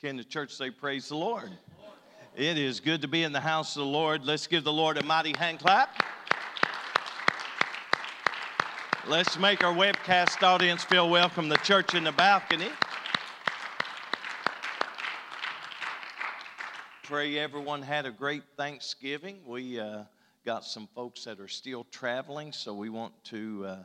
Can the church say, Praise the Lord? It is good to be in the house of the Lord. Let's give the Lord a mighty hand clap. Let's make our webcast audience feel welcome, the church in the balcony. Pray everyone had a great Thanksgiving. We uh, got some folks that are still traveling, so we want to uh,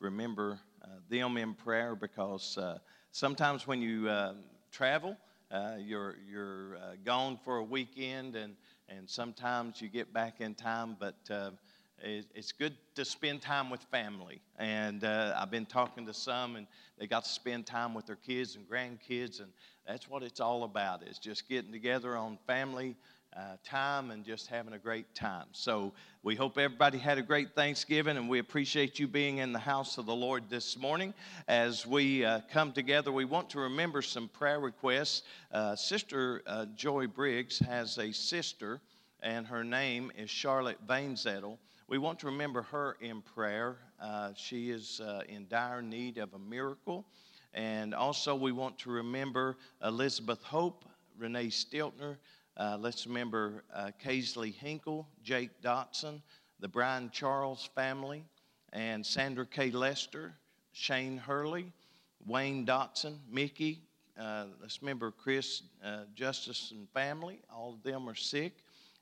remember uh, them in prayer because uh, sometimes when you uh, travel, uh, you're, you're uh, gone for a weekend and, and sometimes you get back in time, but uh, it, it's good to spend time with family. And uh, I've been talking to some and they got to spend time with their kids and grandkids, and that's what it's all about is just getting together on family uh, time and just having a great time. So we hope everybody had a great Thanksgiving, and we appreciate you being in the house of the Lord this morning. As we uh, come together, we want to remember some prayer requests. Uh, sister uh, Joy Briggs has a sister, and her name is Charlotte Vainzettel. We want to remember her in prayer. Uh, she is in dire need of a miracle. And also, we want to remember Elizabeth Hope, Renee Stiltner, uh, let's remember uh, Kaisley Hinkle, Jake Dotson, the Brian Charles family, and Sandra K. Lester, Shane Hurley, Wayne Dotson, Mickey. Uh, let's remember Chris uh, Justice and family. All of them are sick.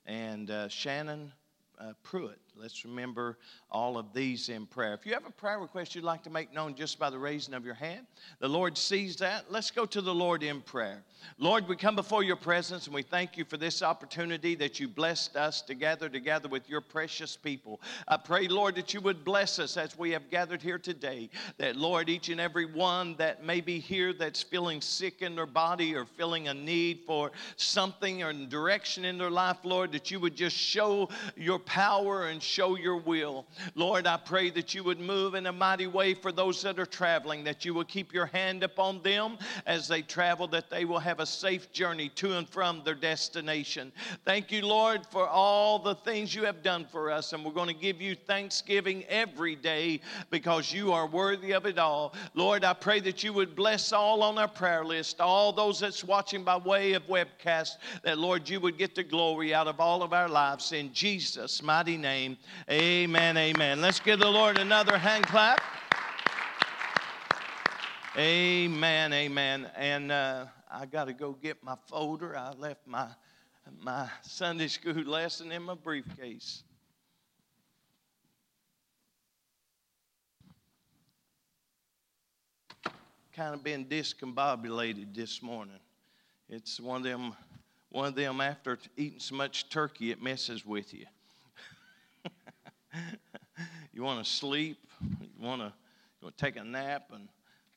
And uh, Shannon uh, Pruitt. Let's remember all of these in prayer. If you have a prayer request you'd like to make known just by the raising of your hand, the Lord sees that. Let's go to the Lord in prayer. Lord, we come before your presence and we thank you for this opportunity that you blessed us to gather together with your precious people. I pray, Lord, that you would bless us as we have gathered here today. That, Lord, each and every one that may be here that's feeling sick in their body or feeling a need for something or direction in their life, Lord, that you would just show your power and show your will. Lord, I pray that you would move in a mighty way for those that are traveling, that you will keep your hand upon them as they travel, that they will have a safe journey to and from their destination. Thank you, Lord, for all the things you have done for us, and we're going to give you thanksgiving every day because you are worthy of it all. Lord, I pray that you would bless all on our prayer list, all those that's watching by way of webcast, that, Lord, you would get the glory out of all of our lives. In Jesus' mighty name, Amen, amen. Let's give the Lord another hand clap. Amen, amen. And uh, I got to go get my folder. I left my, my Sunday school lesson in my briefcase. Kind of been discombobulated this morning. It's one of them, one of them after eating so much turkey, it messes with you. you want to sleep, you want to take a nap, and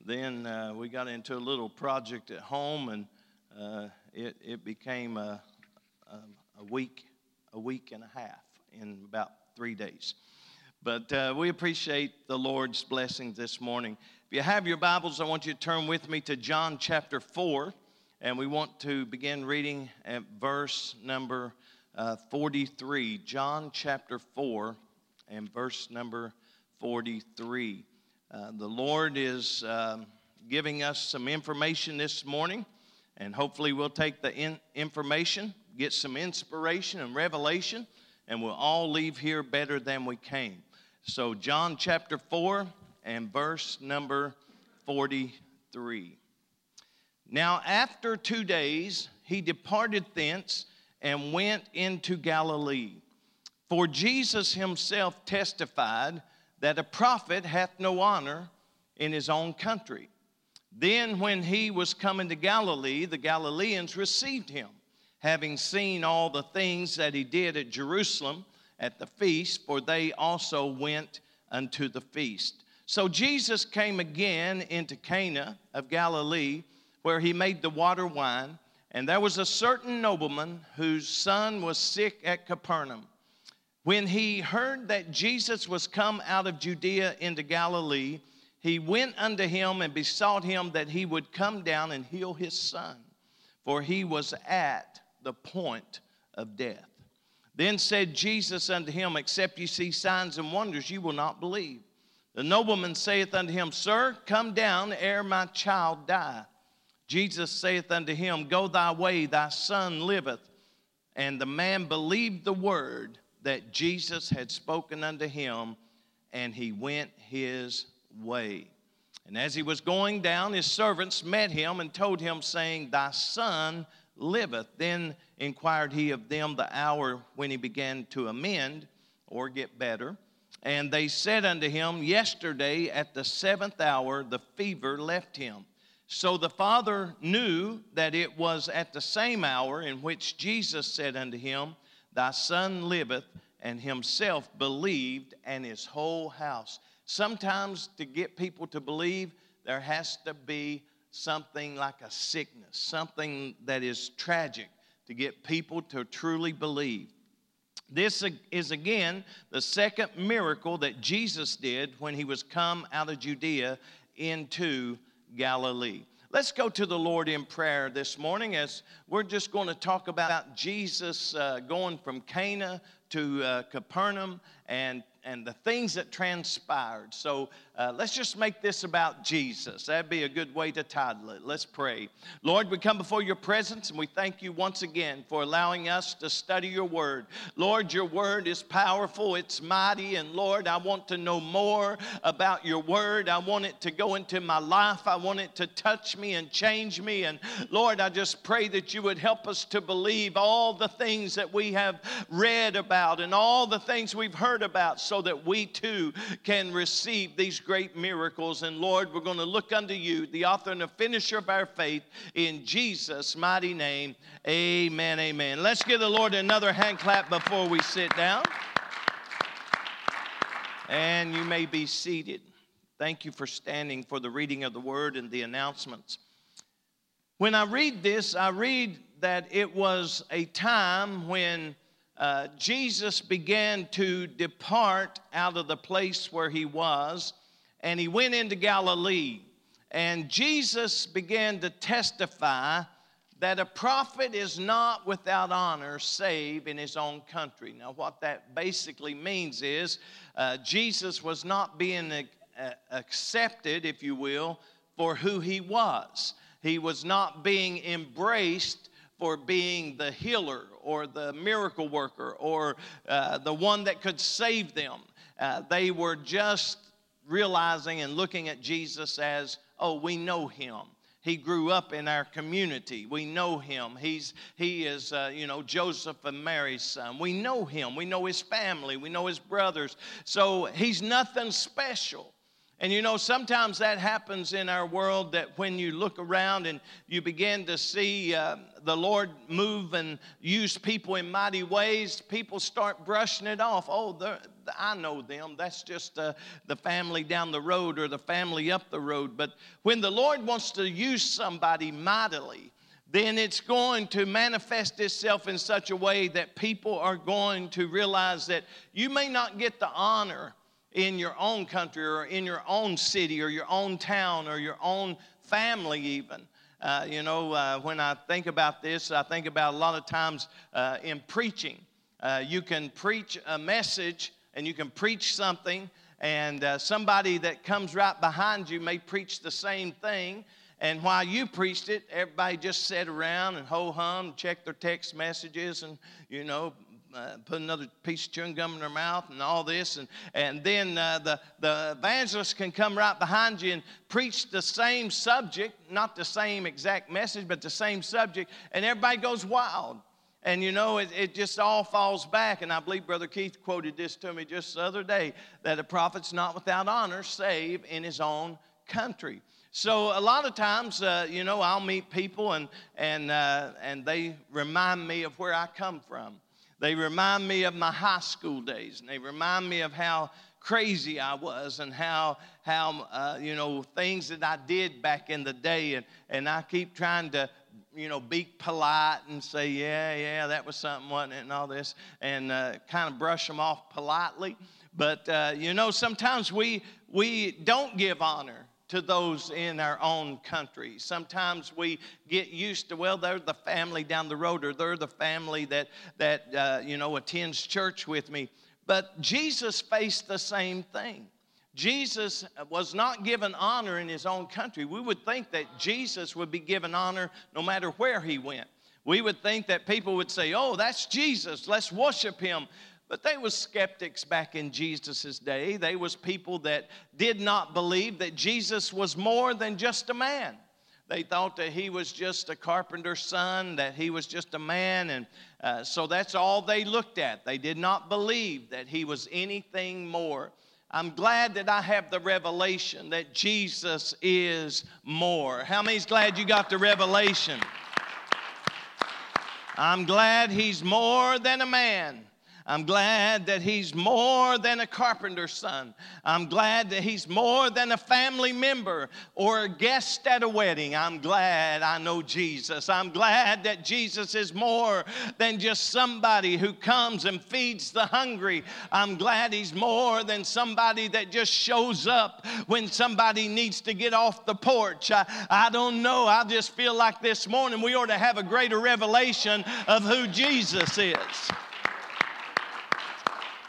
then uh, we got into a little project at home, and uh, it, it became a, a, a, week, a week and a half in about three days. But uh, we appreciate the Lord's blessings this morning. If you have your Bibles, I want you to turn with me to John chapter 4, and we want to begin reading at verse number uh, 43. John chapter 4 and verse number 43. Uh, the Lord is um, giving us some information this morning, and hopefully, we'll take the in- information, get some inspiration and revelation, and we'll all leave here better than we came. So, John chapter 4 and verse number 43. Now, after two days, he departed thence and went into Galilee for Jesus himself testified that a prophet hath no honor in his own country. Then, when he was coming to Galilee, the Galileans received him, having seen all the things that he did at Jerusalem at the feast, for they also went unto the feast. So Jesus came again into Cana of Galilee, where he made the water wine. And there was a certain nobleman whose son was sick at Capernaum. When he heard that Jesus was come out of Judea into Galilee, he went unto him and besought him that he would come down and heal his son, for he was at the point of death. Then said Jesus unto him, Except you see signs and wonders, you will not believe. The nobleman saith unto him, Sir, come down ere my child die. Jesus saith unto him, Go thy way, thy son liveth. And the man believed the word that Jesus had spoken unto him, and he went his way. And as he was going down, his servants met him and told him, saying, Thy son liveth. Then inquired he of them the hour when he began to amend or get better. And they said unto him, Yesterday at the seventh hour the fever left him. So the father knew that it was at the same hour in which Jesus said unto him, Thy son liveth, and himself believed, and his whole house. Sometimes to get people to believe, there has to be something like a sickness, something that is tragic to get people to truly believe. This is again the second miracle that Jesus did when he was come out of Judea into Galilee. Let's go to the Lord in prayer this morning as we're just going to talk about Jesus uh, going from Cana to uh, Capernaum and and the things that transpired. So uh, let's just make this about Jesus. That'd be a good way to title it. Let's pray. Lord, we come before your presence and we thank you once again for allowing us to study your word. Lord, your word is powerful, it's mighty, and Lord, I want to know more about your word. I want it to go into my life, I want it to touch me and change me. And Lord, I just pray that you would help us to believe all the things that we have read about and all the things we've heard about. So so that we too can receive these great miracles. And Lord, we're going to look unto you, the author and the finisher of our faith, in Jesus' mighty name. Amen. Amen. Let's give the Lord another hand clap before we sit down. And you may be seated. Thank you for standing for the reading of the word and the announcements. When I read this, I read that it was a time when uh, Jesus began to depart out of the place where he was, and he went into Galilee. And Jesus began to testify that a prophet is not without honor save in his own country. Now, what that basically means is uh, Jesus was not being uh, accepted, if you will, for who he was. He was not being embraced for being the healer or the miracle worker or uh, the one that could save them. Uh, they were just realizing and looking at Jesus as, oh, we know him. He grew up in our community. We know him. He's, he is, uh, you know, Joseph and Mary's son. We know him. We know his family. We know his brothers. So he's nothing special. And you know, sometimes that happens in our world that when you look around and you begin to see uh, the Lord move and use people in mighty ways, people start brushing it off. Oh, I know them. That's just uh, the family down the road or the family up the road. But when the Lord wants to use somebody mightily, then it's going to manifest itself in such a way that people are going to realize that you may not get the honor in your own country or in your own city or your own town or your own family, even. Uh, you know, uh, when I think about this, I think about a lot of times uh, in preaching. Uh, you can preach a message and you can preach something, and uh, somebody that comes right behind you may preach the same thing. And while you preached it, everybody just sat around and ho hum, checked their text messages, and you know, uh, put another piece of chewing gum in their mouth and all this. And, and then uh, the, the evangelist can come right behind you and preach the same subject, not the same exact message, but the same subject, and everybody goes wild. And you know, it, it just all falls back. And I believe Brother Keith quoted this to me just the other day that a prophet's not without honor, save in his own country. So a lot of times, uh, you know, I'll meet people and and uh, and they remind me of where I come from. They remind me of my high school days, and they remind me of how crazy I was and how, how uh, you know, things that I did back in the day. And, and I keep trying to, you know, be polite and say, yeah, yeah, that was something, wasn't it, and all this, and uh, kind of brush them off politely. But, uh, you know, sometimes we, we don't give honor to those in our own country. Sometimes we get used to, well, they're the family down the road, or they're the family that, that uh, you know, attends church with me. But Jesus faced the same thing. Jesus was not given honor in his own country. We would think that Jesus would be given honor no matter where he went. We would think that people would say, "Oh, that's Jesus. Let's worship him." But they was skeptics back in Jesus' day. They was people that did not believe that Jesus was more than just a man. They thought that he was just a carpenter's son, that he was just a man, and uh, so that's all they looked at. They did not believe that he was anything more. I'm glad that I have the revelation that Jesus is more. How many's glad you got the revelation? I'm glad he's more than a man. I'm glad that he's more than a carpenter's son. I'm glad that he's more than a family member or a guest at a wedding. I'm glad I know Jesus. I'm glad that Jesus is more than just somebody who comes and feeds the hungry. I'm glad he's more than somebody that just shows up when somebody needs to get off the porch. I, I don't know. I just feel like this morning we ought to have a greater revelation of who Jesus is.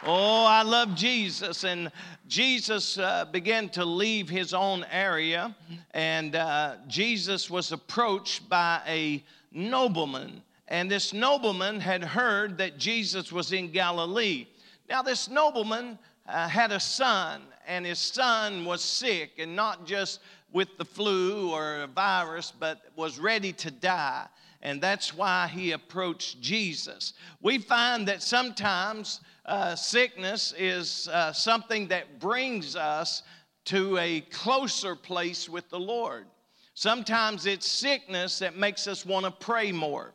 Oh, I love Jesus. And Jesus uh, began to leave his own area, and uh, Jesus was approached by a nobleman. And this nobleman had heard that Jesus was in Galilee. Now, this nobleman uh, had a son, and his son was sick, and not just with the flu or a virus, but was ready to die. And that's why he approached Jesus. We find that sometimes uh, sickness is uh, something that brings us to a closer place with the Lord. Sometimes it's sickness that makes us want to pray more.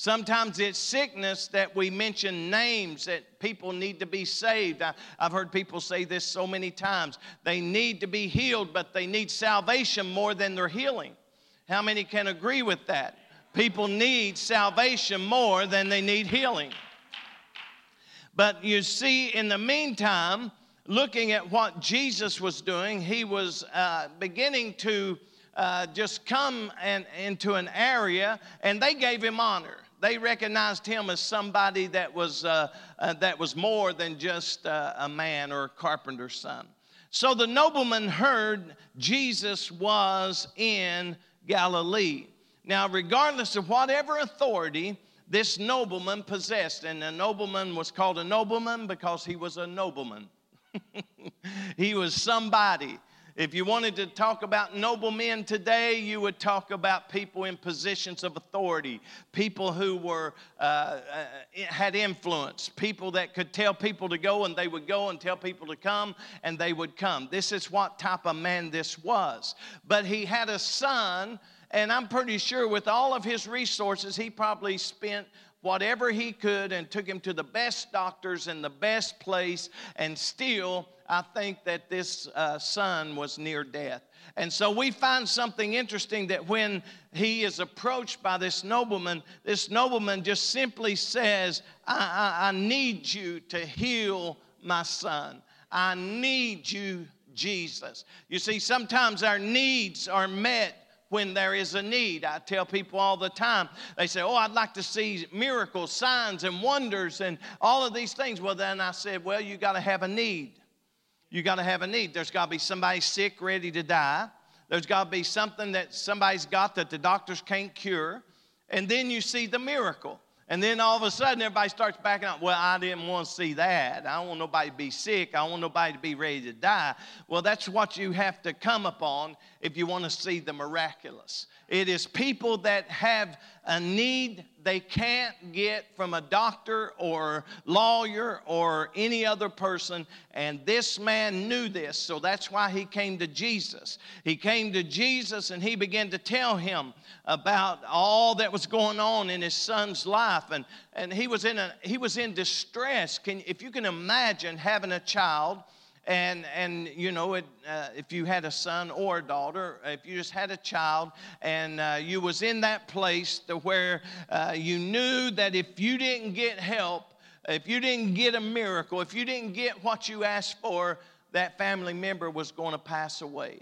Sometimes it's sickness that we mention names that people need to be saved. I, have heard people say this so many times. They need to be healed, but they need salvation more than their healing. How many can agree with that? People need salvation more than they need healing. But you see, in the meantime, looking at what Jesus was doing, he was uh, beginning to uh, just come and, into an area, and they gave him honor. They recognized him as somebody that was, uh, uh that was more than just uh, a man or a carpenter's son. So the nobleman heard Jesus was in Galilee. Now, regardless of whatever authority this nobleman possessed. And a nobleman was called a nobleman because he was a nobleman. he was somebody. If you wanted to talk about noblemen today, you would talk about people in positions of authority, people who were uh, uh, had influence, people that could tell people to go and they would go, and tell people to come and they would come. This is what type of man this was. But he had a son and I'm pretty sure with all of his resources, he probably spent whatever he could and took him to the best doctors in the best place. And still, I think that this uh, son was near death. And so we find something interesting that when he is approached by this nobleman, this nobleman just simply says, I, I, I need you to heal my son. I need you, Jesus. You see, sometimes our needs are met when there is a need. I tell people all the time, they say, Oh, I'd like to see miracles, signs, and wonders, and all of these things. Well, then I said, Well, you got to have a need. You got to have a need. There's got to be somebody sick, ready to die. There's got to be something that somebody's got that the doctors can't cure. And then you see the miracle. And then all of a sudden, everybody starts backing up. Well, I didn't want to see that. I don't want nobody to be sick. I want nobody to be ready to die. Well, that's what you have to come upon if you want to see the miraculous. It is people that have a need they can't get from a doctor or lawyer or any other person. And this man knew this, so that's why he came to Jesus. He came to Jesus and he began to tell him about all that was going on in his son's life. And, and he, was in a, he was in distress. Can, if you can imagine having a child and and you know it, uh, if you had a son or a daughter if you just had a child and uh, you was in that place to where uh, you knew that if you didn't get help if you didn't get a miracle if you didn't get what you asked for that family member was going to pass away.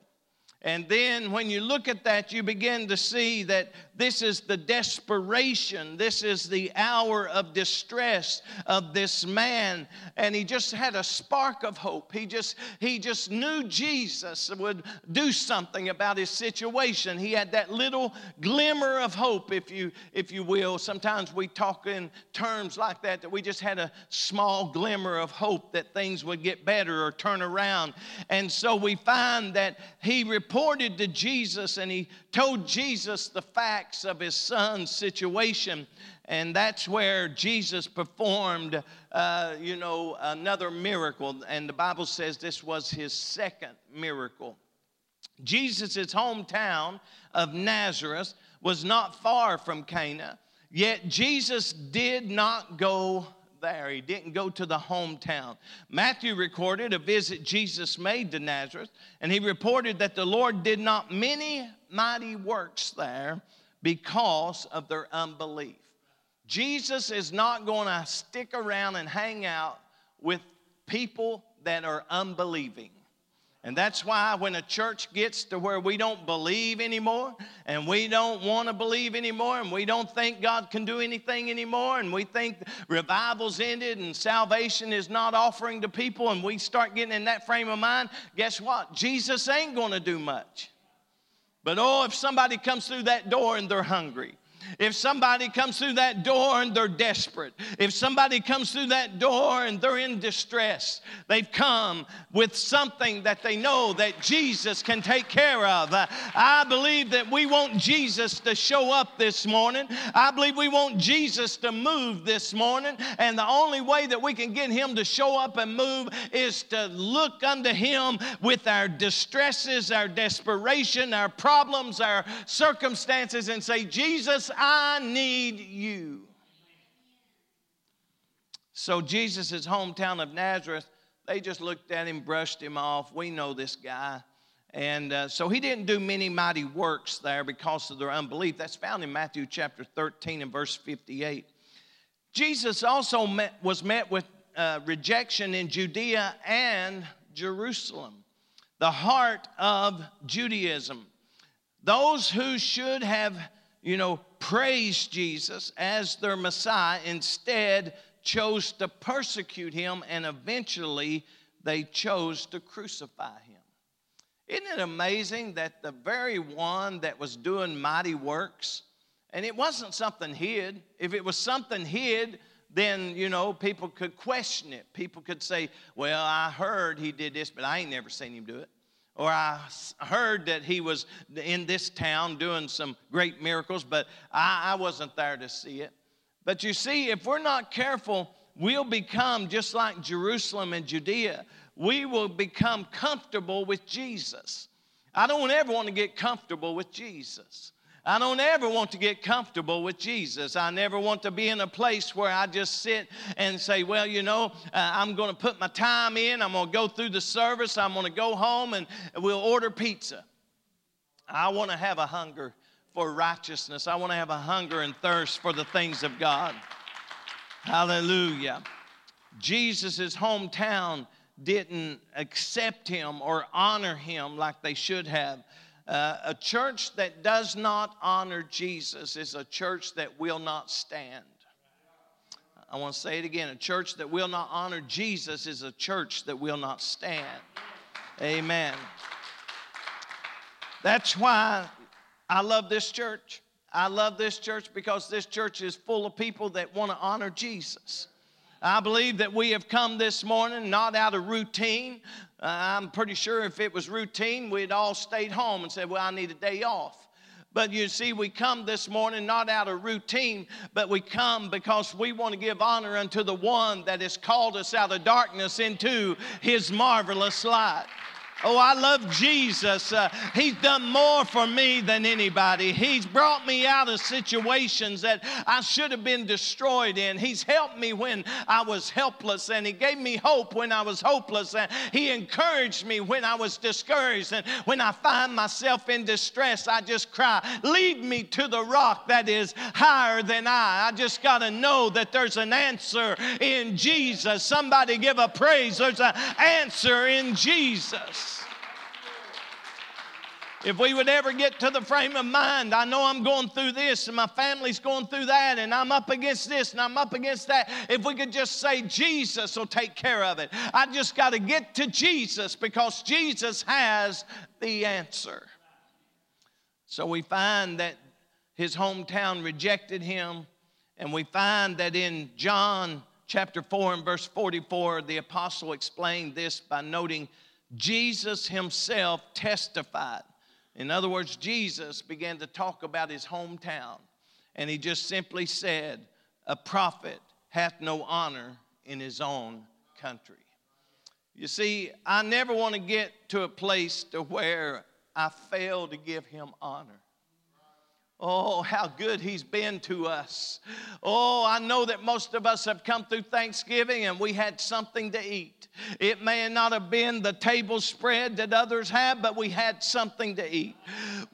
And then when you look at that, you begin to see that this is the desperation. This is the hour of distress of this man. And he just had a spark of hope. He just, he just knew Jesus would do something about his situation. He had that little glimmer of hope, if you, if you will. Sometimes we talk in terms like that, that we just had a small glimmer of hope that things would get better or turn around. And so we find that he reported to Jesus and he told Jesus the facts of his son's situation. And that's where Jesus performed, uh, you know, another miracle. And the Bible says this was his second miracle. Jesus' hometown of Nazareth was not far from Cana, yet Jesus did not go there. He didn't go to the hometown. Matthew recorded a visit Jesus made to Nazareth, and he reported that the Lord did not many mighty works there because of their unbelief. Jesus is not going to stick around and hang out with people that are unbelieving. And that's why when a church gets to where we don't believe anymore, and we don't want to believe anymore, and we don't think God can do anything anymore, and we think revival's ended and salvation is not offering to people, and we start getting in that frame of mind, guess what? Jesus ain't going to do much. But oh, if somebody comes through that door and they're hungry, if somebody comes through that door and they're desperate, if somebody comes through that door and they're in distress, they've come with something that they know that Jesus can take care of. Uh, I believe that we want Jesus to show up this morning. I believe we want Jesus to move this morning. And the only way that we can get him to show up and move is to look unto him with our distresses, our desperation, our problems, our circumstances, and say, Jesus, I need you. So, Jesus' hometown of Nazareth, they just looked at him, brushed him off. We know this guy. And uh, so he didn't do many mighty works there because of their unbelief. That's found in Matthew chapter 13 and verse 58. Jesus also met, was met with uh, rejection in Judea and Jerusalem, the heart of Judaism. Those who should have you know, praised Jesus as their Messiah, instead chose to persecute him and eventually they chose to crucify him. Isn't it amazing that the very one that was doing mighty works, and it wasn't something hid, if it was something hid, then, you know, people could question it. People could say, well, I heard he did this, but I ain't never seen him do it or I heard that he was in this town doing some great miracles, but I, I, wasn't there to see it. But you see, if we're not careful, we'll become just like Jerusalem and Judea. We will become comfortable with Jesus. I don't ever want to get comfortable with Jesus. I don't ever want to get comfortable with Jesus. I never want to be in a place where I just sit and say, well, you know, uh, I'm going to put my time in. I'm going to go through the service. I'm going to go home and we'll order pizza. I want to have a hunger for righteousness. I want to have a hunger and thirst for the things of God. Hallelujah. Jesus' hometown didn't accept him or honor him like they should have. Uh, a church that does not honor Jesus is a church that will not stand. I want to say it again. A church that will not honor Jesus is a church that will not stand. Amen. That's why I love this church. I love this church because this church is full of people that want to honor Jesus. I believe that we have come this morning not out of routine. I'm pretty sure if it was routine, we'd all stayed home and said, Well, I need a day off. But you see, we come this morning not out of routine, but we come because we want to give honor unto the one that has called us out of darkness into his marvelous light. Oh, I love Jesus. Uh, he's done more for me than anybody. He's brought me out of situations that I should have been destroyed in. He's helped me when I was helpless, and He gave me hope when I was hopeless, and He encouraged me when I was discouraged. And when I find myself in distress, I just cry, Lead me to the rock that is higher than I. I just got to know that there's an answer in Jesus. Somebody give a praise. There's an answer in Jesus. If we would ever get to the frame of mind, I know I'm going through this and my family's going through that and I'm up against this and I'm up against that. If we could just say, Jesus will take care of it. I just got to get to Jesus because Jesus has the answer. So we find that his hometown rejected him, and we find that in John chapter 4 and verse 44, the apostle explained this by noting Jesus himself testified. In other words, Jesus began to talk about his hometown, and he just simply said, A prophet hath no honor in his own country. You see, I never want to get to a place to where I fail to give him honor. Oh, how good he's been to us. Oh, I know that most of us have come through Thanksgiving and we had something to eat. It may not have been the table spread that others have, but we had something to eat.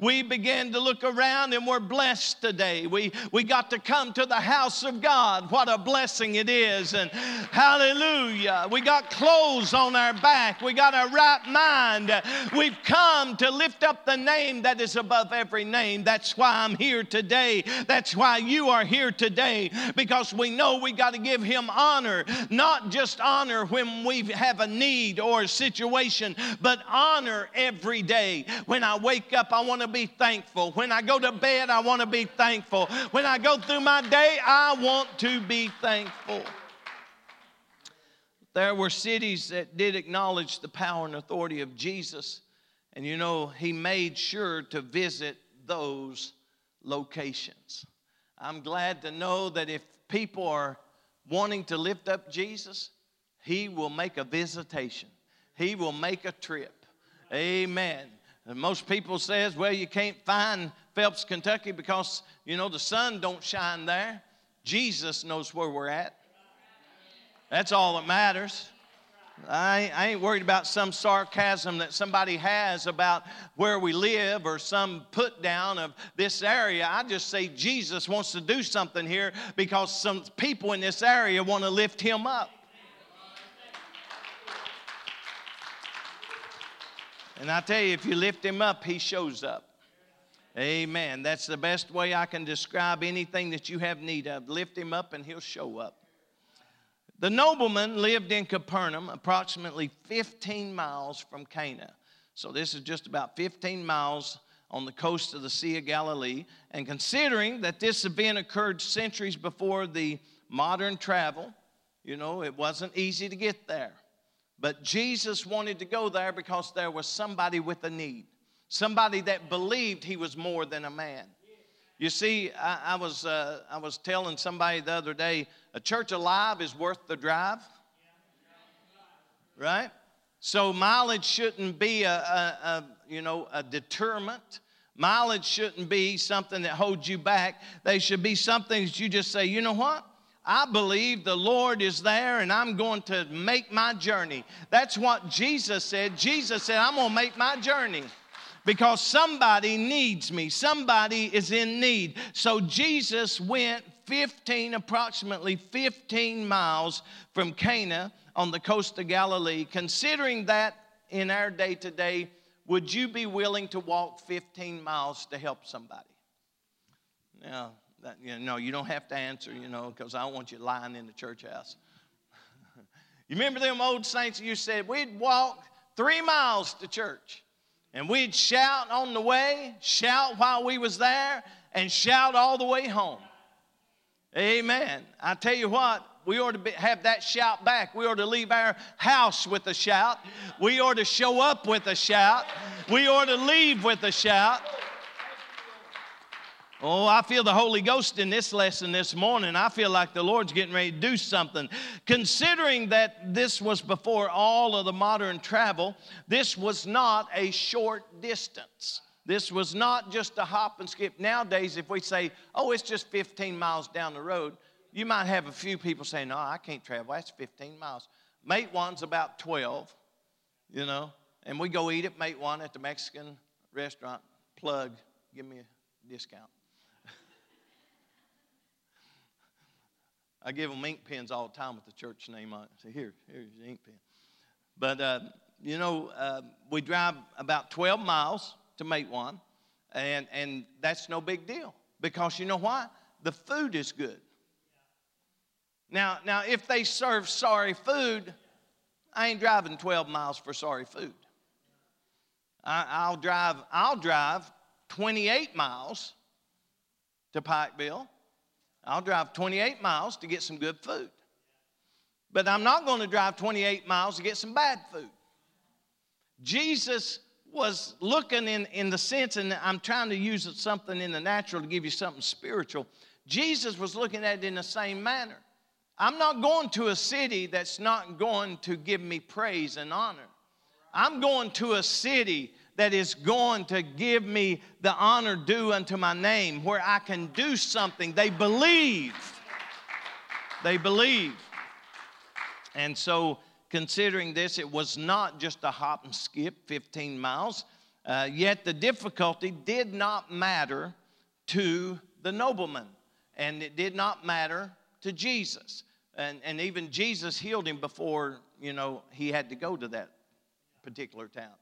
We began to look around and we're blessed today. We, we got to come to the house of God. What a blessing it is. And hallelujah. We got clothes on our back, we got a right mind. We've come to lift up the name that is above every name. That's why I'm here today. That's why you are here today, because we know we got to give Him honor, not just honor when we have a need or a situation, but honor every day. When I wake up, I want to be thankful. When I go to bed, I want to be thankful. When I go through my day, I want to be thankful. There were cities that did acknowledge the power and authority of Jesus. And you know, he made sure to visit those locations. I'm glad to know that if people are wanting to lift up Jesus, he will make a visitation. He will make a trip. Amen. And most people says, well, you can't find Phelps, Kentucky because, you know, the sun don't shine there. Jesus knows where we're at. That's all that matters. I, I ain't worried about some sarcasm that somebody has about where we live or some put down of this area. I just say Jesus wants to do something here because some people in this area want to lift him up. And I tell you, if you lift him up, he shows up. Amen. That's the best way I can describe anything that you have need of. Lift him up and he'll show up. The nobleman lived in Capernaum, approximately 15 miles from Cana. So this is just about 15 miles on the coast of the Sea of Galilee. And considering that this event occurred centuries before the modern travel, you know, it wasn't easy to get there. But Jesus wanted to go there because there was somebody with a need, somebody that believed he was more than a man. You see, I, I was, uh, I was telling somebody the other day a church alive is worth the drive. Right? So mileage shouldn't be a, a, a you know a deterrent. Mileage shouldn't be something that holds you back. They should be something that you just say, you know what? I believe the Lord is there and I'm going to make my journey. That's what Jesus said. Jesus said, I'm going to make my journey because somebody needs me. Somebody is in need. So Jesus went 15, approximately 15 miles from Cana on the coast of Galilee. Considering that in our day to day, would you be willing to walk 15 miles to help somebody? Now, that, you know, you don't have to answer, you know, because I don't want you lying in the church house. you remember them old saints you said, we'd walk three miles to church. And we'd shout on the way, shout while we was there, and shout all the way home. Amen. I tell you what, we ought to be, have that shout back. We ought to leave our house with a shout. We ought to show up with a shout. We ought to leave with a shout. Oh, I feel the Holy Ghost in this lesson this morning. I feel like the Lord's getting ready to do something. Considering that this was before all of the modern travel, this was not a short distance. This was not just a hop and skip. Nowadays, if we say, oh, it's just 15 miles down the road, you might have a few people saying, no, I can't travel. That's 15 miles. Matewan's about 12, you know, and we go eat at Matewan at the Mexican restaurant. Plug, give me a discount. I give them ink pens all the time with the church name on it. Say, here, here's your ink pen. But, uh, you know, uh, we drive about 12 miles to Matewan, and, and that's no big deal because you know why? The food is good. Now, now, if they serve sorry food, I ain't driving 12 miles for sorry food. I, will drive, I'll drive 28 miles to Pikeville. I'll drive 28 miles to get some good food. But I'm not going to drive 28 miles to get some bad food. Jesus was looking in, in the sense, and I'm trying to use something in the natural to give you something spiritual. Jesus was looking at it in the same manner. I'm not going to a city that's not going to give me praise and honor. I'm going to a city that is going to give me the honor due unto my name, where I can do something. They believe. They believe. And so, considering this, it was not just a hop and skip 15 miles, uh, yet the difficulty did not matter to the nobleman, and it did not matter to Jesus. And, and even Jesus healed him before, you know, he had to go to that particular town.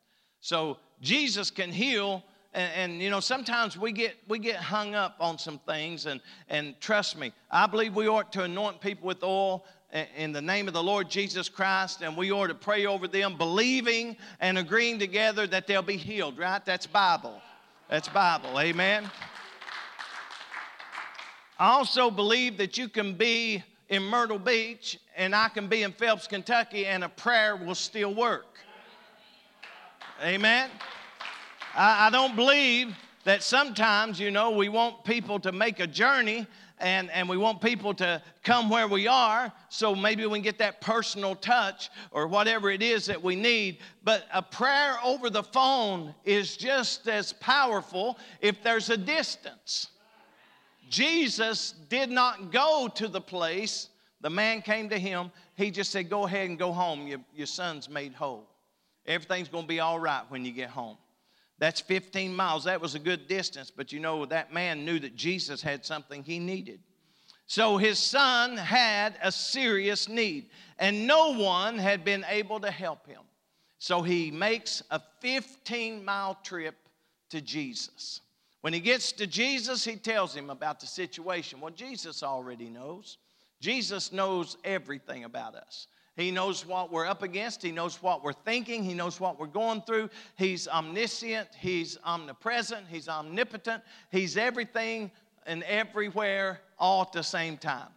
So Jesus can heal and, and, you know sometimes we get we get hung up on some things and and trust me i believe we ought to anoint people with oil in the name of the lord jesus christ and we ought to pray over them believing and agreeing together that they'll be healed right? That's bible. That's bible. Amen? I also believe that you can be in myrtle beach and i can be in phelps kentucky and a prayer will still work Amen. I, I don't believe that sometimes, you know, we want people to make a journey and, and we want people to come where we are so maybe we can get that personal touch or whatever it is that we need. But a prayer over the phone is just as powerful if there's a distance. Jesus did not go to the place. The man came to him. He just said, Go ahead and go home. Your, your son's made whole. Everything's going to be all right when you get home. That's 15 miles. That was a good distance, but you know, that man knew that Jesus had something he needed. So his son had a serious need, and no one had been able to help him. So he makes a 15 mile trip to Jesus. When he gets to Jesus, he tells him about the situation. Well, Jesus already knows. Jesus knows everything about us. He knows what we're up against. He knows what we're thinking. He knows what we're going through. He's omniscient. He's omnipresent. He's omnipotent. He's everything and everywhere all at the same time.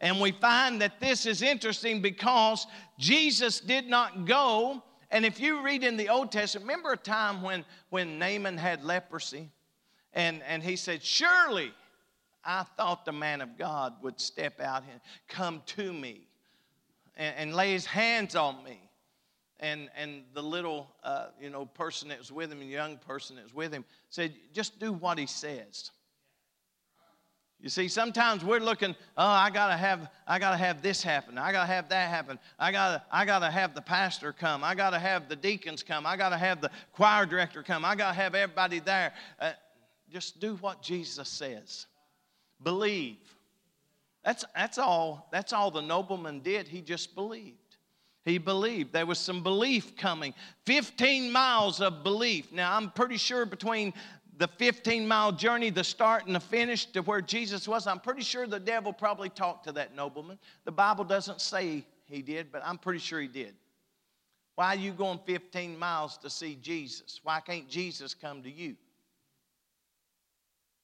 And we find that this is interesting because Jesus did not go. And if you read in the Old Testament, remember a time when, when Naaman had leprosy? And, and he said, Surely I thought the man of God would step out and come to me and, and lay his hands on me. And, and the little uh, you know person that was with him, the young person that was with him, said, just do what he says. You see, sometimes we're looking, oh, I gotta have, I gotta have this happen. I gotta have that happen. I gotta, I gotta have the pastor come. I gotta have the deacons come. I gotta have the choir director come. I gotta have everybody there. Uh, just do what Jesus says. Believe. That's, that's, all, that's all the nobleman did. He just believed. He believed. There was some belief coming. 15 miles of belief. Now, I'm pretty sure between the 15 mile journey, the start and the finish to where Jesus was, I'm pretty sure the devil probably talked to that nobleman. The Bible doesn't say he did, but I'm pretty sure he did. Why are you going 15 miles to see Jesus? Why can't Jesus come to you?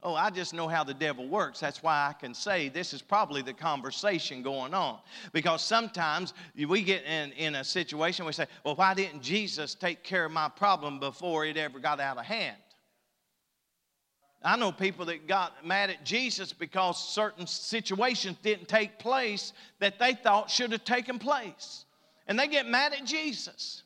Oh, I just know how the devil works. That's why I can say this is probably the conversation going on. Because sometimes we get in, in a situation we say, well, why didn't Jesus take care of my problem before it ever got out of hand? I know people that got mad at Jesus because certain situations didn't take place that they thought should have taken place. And they get mad at Jesus.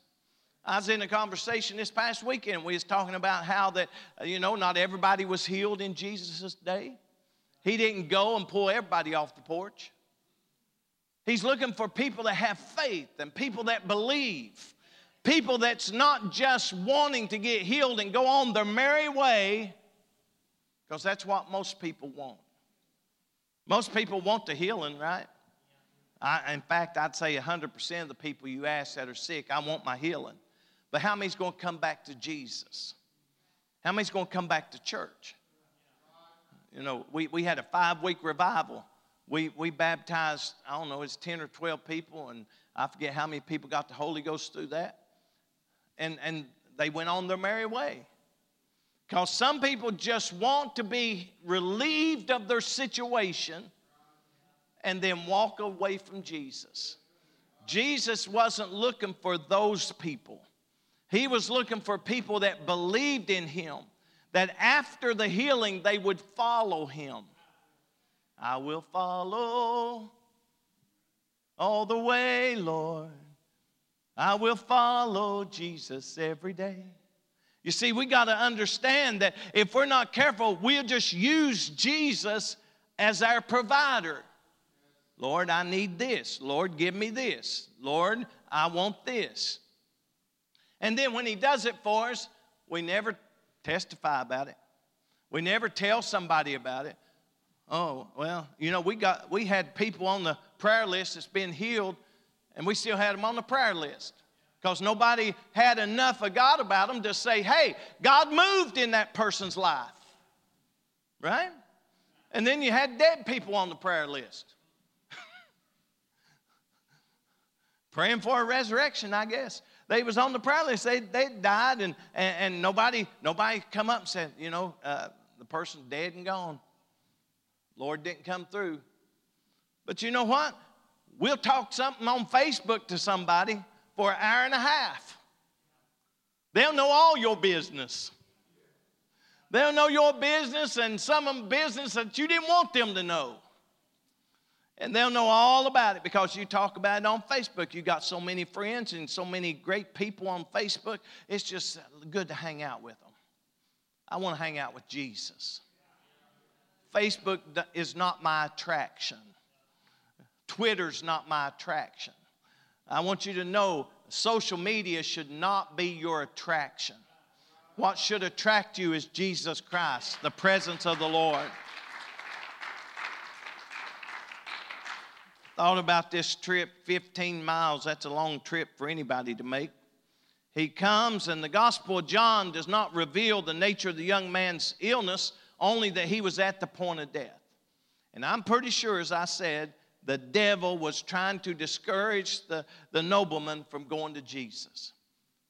I was in a conversation this past weekend. We was talking about how that, uh, you know, not everybody was healed in Jesus' day. He didn't go and pull everybody off the porch. He's looking for people that have faith and people that believe. People that's not just wanting to get healed and go on their merry way, because that's what most people want. Most people want the healing, right? I, in fact, I'd say 100% of the people you ask that are sick, I want my healing. But how many's going to come back to Jesus? How many's going to come back to church? You know, we, we had a five week revival. We, we baptized, I don't know, it's 10 or 12 people, and I forget how many people got the Holy Ghost through that. And, and they went on their merry way. Because some people just want to be relieved of their situation and then walk away from Jesus. Jesus wasn't looking for those people. He was looking for people that believed in him, that after the healing they would follow him. I will follow all the way, Lord. I will follow Jesus every day. You see, we got to understand that if we're not careful, we'll just use Jesus as our provider. Lord, I need this. Lord, give me this. Lord, I want this. And then when He does it for us, we never testify about it. We never tell somebody about it. Oh, well, you know, we got we had people on the prayer list that's been healed, and we still had them on the prayer list. Because nobody had enough of God about them to say, hey, God moved in that person's life. Right? And then you had dead people on the prayer list. Praying for a resurrection, I guess. They was on the prayer list. They, they died, and, and, and nobody nobody come up and said, you know, uh, the person's dead and gone. Lord didn't come through. But you know what? We'll talk something on Facebook to somebody for an hour and a half. They'll know all your business. They'll know your business and some of business that you didn't want them to know. And they'll know all about it because you talk about it on Facebook. You got so many friends and so many great people on Facebook. It's just good to hang out with them. I want to hang out with Jesus. Facebook is not my attraction. Twitter's not my attraction. I want you to know social media should not be your attraction. What should attract you is Jesus Christ, the presence of the Lord. Thought about this trip 15 miles. That's a long trip for anybody to make. He comes, and the Gospel of John does not reveal the nature of the young man's illness, only that he was at the point of death. And I'm pretty sure, as I said, the devil was trying to discourage the, the nobleman from going to Jesus.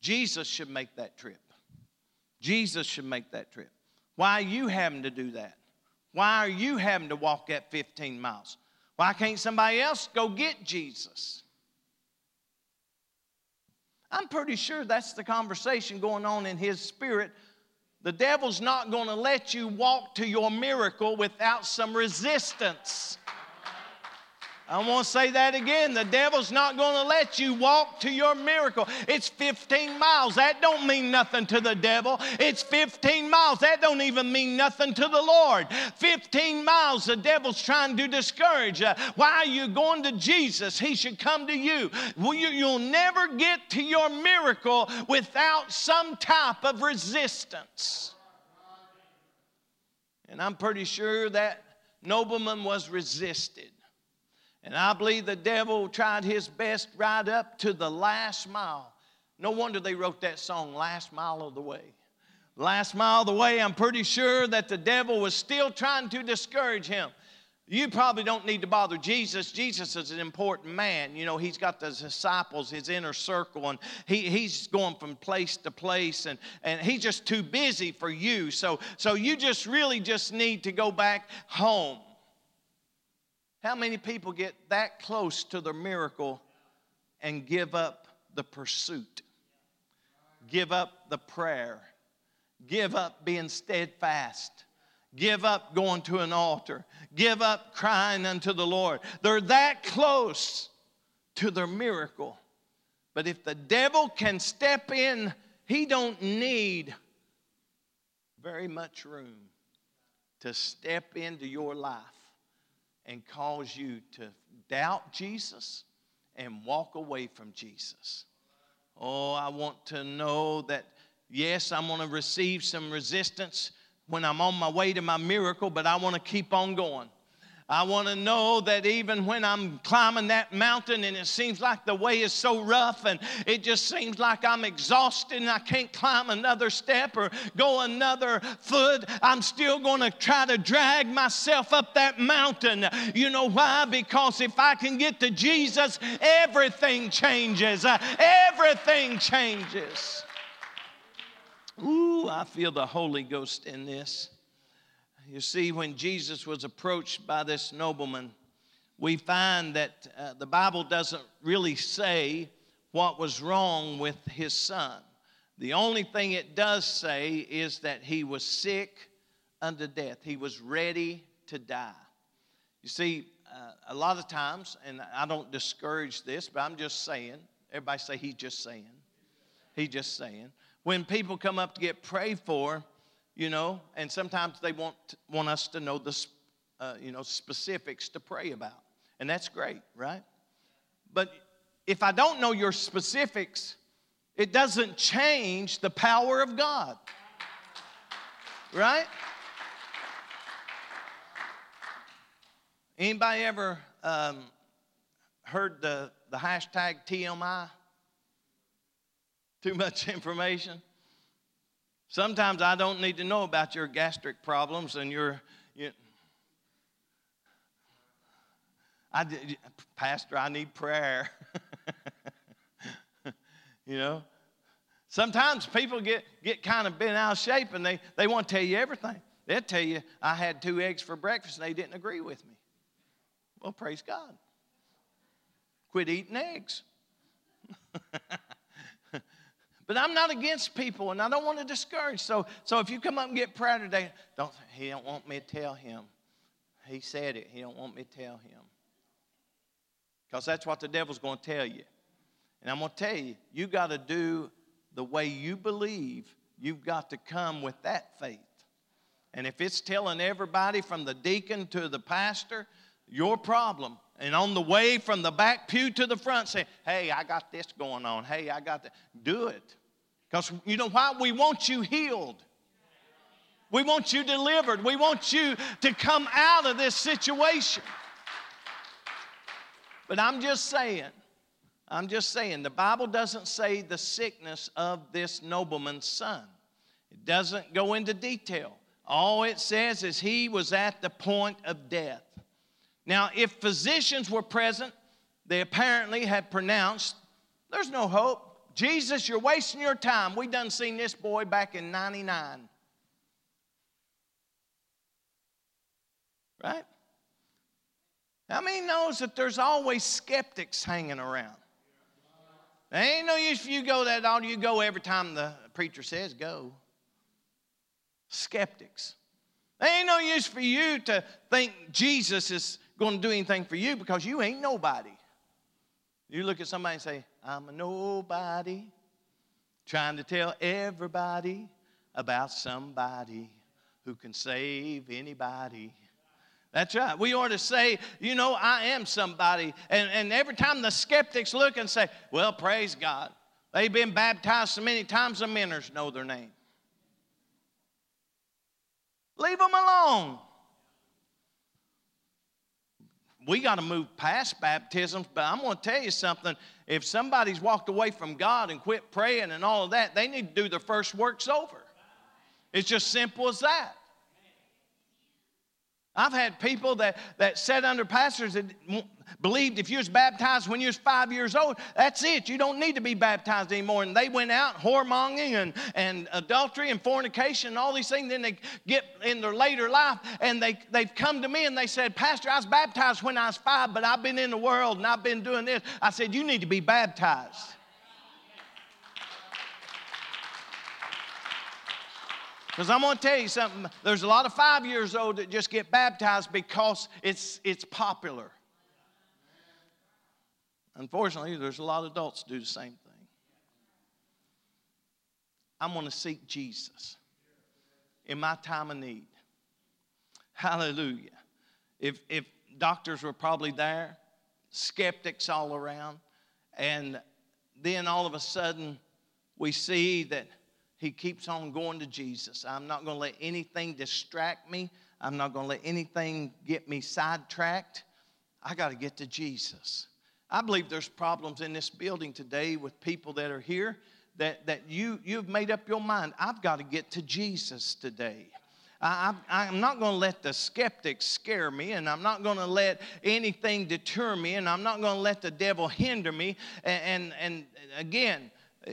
Jesus should make that trip. Jesus should make that trip. Why are you having to do that? Why are you having to walk that 15 miles? Why can't somebody else go get Jesus? I'm pretty sure that's the conversation going on in his spirit. The devil's not going to let you walk to your miracle without some resistance. I want to say that again. The devil's not going to let you walk to your miracle. It's 15 miles. That don't mean nothing to the devil. It's 15 miles. That don't even mean nothing to the Lord. 15 miles the devil's trying to discourage. Uh, why are you going to Jesus? He should come to you. Well, you. You'll never get to your miracle without some type of resistance. And I'm pretty sure that nobleman was resisted. And I believe the devil tried his best right up to the last mile. No wonder they wrote that song, Last Mile of the Way. Last mile of the way, I'm pretty sure that the devil was still trying to discourage him. You probably don't need to bother Jesus. Jesus is an important man. You know, he's got the disciples, his inner circle, and he, he's going from place to place, and, and he's just too busy for you. So, so you just really just need to go back home. How many people get that close to their miracle and give up the pursuit? Give up the prayer. Give up being steadfast. Give up going to an altar. Give up crying unto the Lord. They're that close to their miracle. But if the devil can step in, he don't need very much room to step into your life and cause you to doubt Jesus and walk away from Jesus. Oh, I want to know that, yes, I'm going to receive some resistance when I'm on my way to my miracle, but I want to keep on going. I want to know that even when I'm climbing that mountain and it seems like the way is so rough and it just seems like I'm exhausted and I can't climb another step or go another foot, I'm still going to try to drag myself up that mountain. You know why? Because if I can get to Jesus, everything changes. Uh, everything changes. Ooh, I feel the Holy Ghost in this. You see, when Jesus was approached by this nobleman, we find that uh, the Bible doesn't really say what was wrong with his son. The only thing it does say is that he was sick unto death, he was ready to die. You see, uh, a lot of times, and I don't discourage this, but I'm just saying, everybody say, he's just saying. He's just saying. When people come up to get prayed for, you know, and sometimes they want, want us to know the, uh, you know, specifics to pray about. And that's great, right? But if I don't know your specifics, it doesn't change the power of God. Right? Anybody ever um, heard the, the hashtag TMI? Too much information? Sometimes I don't need to know about your gastric problems and your, you, I, Pastor, I need prayer. you know? Sometimes people get, get kind of bent out of shape and they, they want to tell you everything. They'll tell you, I had two eggs for breakfast and they didn't agree with me. Well, praise God. Quit eating eggs. But I'm not against people and I don't want to discourage. So, so if you come up and get prayer today, don't he don't want me to tell him. He said it. He don't want me to tell him. Because that's what the devil's going to tell you. And I'm going to tell you, you got to do the way you believe. You've got to come with that faith. And if it's telling everybody from the deacon to the pastor, your problem, and on the way from the back pew to the front, say, hey, I got this going on. Hey, I got that. Do it. Because you know why? We want you healed. We want you delivered. We want you to come out of this situation. But I'm just saying, I'm just saying, the Bible doesn't say the sickness of this nobleman's son. It doesn't go into detail. All it says is he was at the point of death. Now, if physicians were present, they apparently had pronounced, there's no hope. Jesus, you're wasting your time. We done seen this boy back in 99. Right? How many knows that there's always skeptics hanging around? There ain't no use if you go that all you go every time the preacher says go. Skeptics. There ain't no use for you to think Jesus is going to do anything for you because you ain't nobody. You look at somebody and say, I'm a nobody, trying to tell everybody about somebody who can save anybody. That's right. We ought to say, you know, I am somebody. And, and every time the skeptics look and say, well, praise God. They've been baptized so many times the miners know their name. Leave them alone we got to move past baptisms, but I'm going to tell you something. If somebody's walked away from God and quit praying and all of that, they need to do their first works over. It's just simple as that. I've had people that, that sat under pastors that believed if you was baptized when you was five years old, that's it. You don't need to be baptized anymore. And they went out whoremongering and, and adultery and fornication and all these things. Then they get in their later life and they, they've come to me and they said, Pastor, I was baptized when I was five, but I've been in the world and I've been doing this. I said, You need to be baptized. Because I'm going to tell you something. There's a lot of five years old that just get baptized because it's, it's popular. Unfortunately, there's a lot of adults do the same thing. I'm going to seek Jesus in my time of need. Hallelujah. If, if doctors were probably there, skeptics all around, and then all of a sudden we see that he keeps on going to Jesus. I'm not going to let anything distract me. I'm not going to let anything get me sidetracked. I got to get to Jesus. I believe there's problems in this building today with people that are here that, that you, you've made up your mind. I've got to get to Jesus today. I, am not going to let the skeptics scare me, and I'm not going to let anything deter me, and I'm not going to let the devil hinder me. And, and, and again,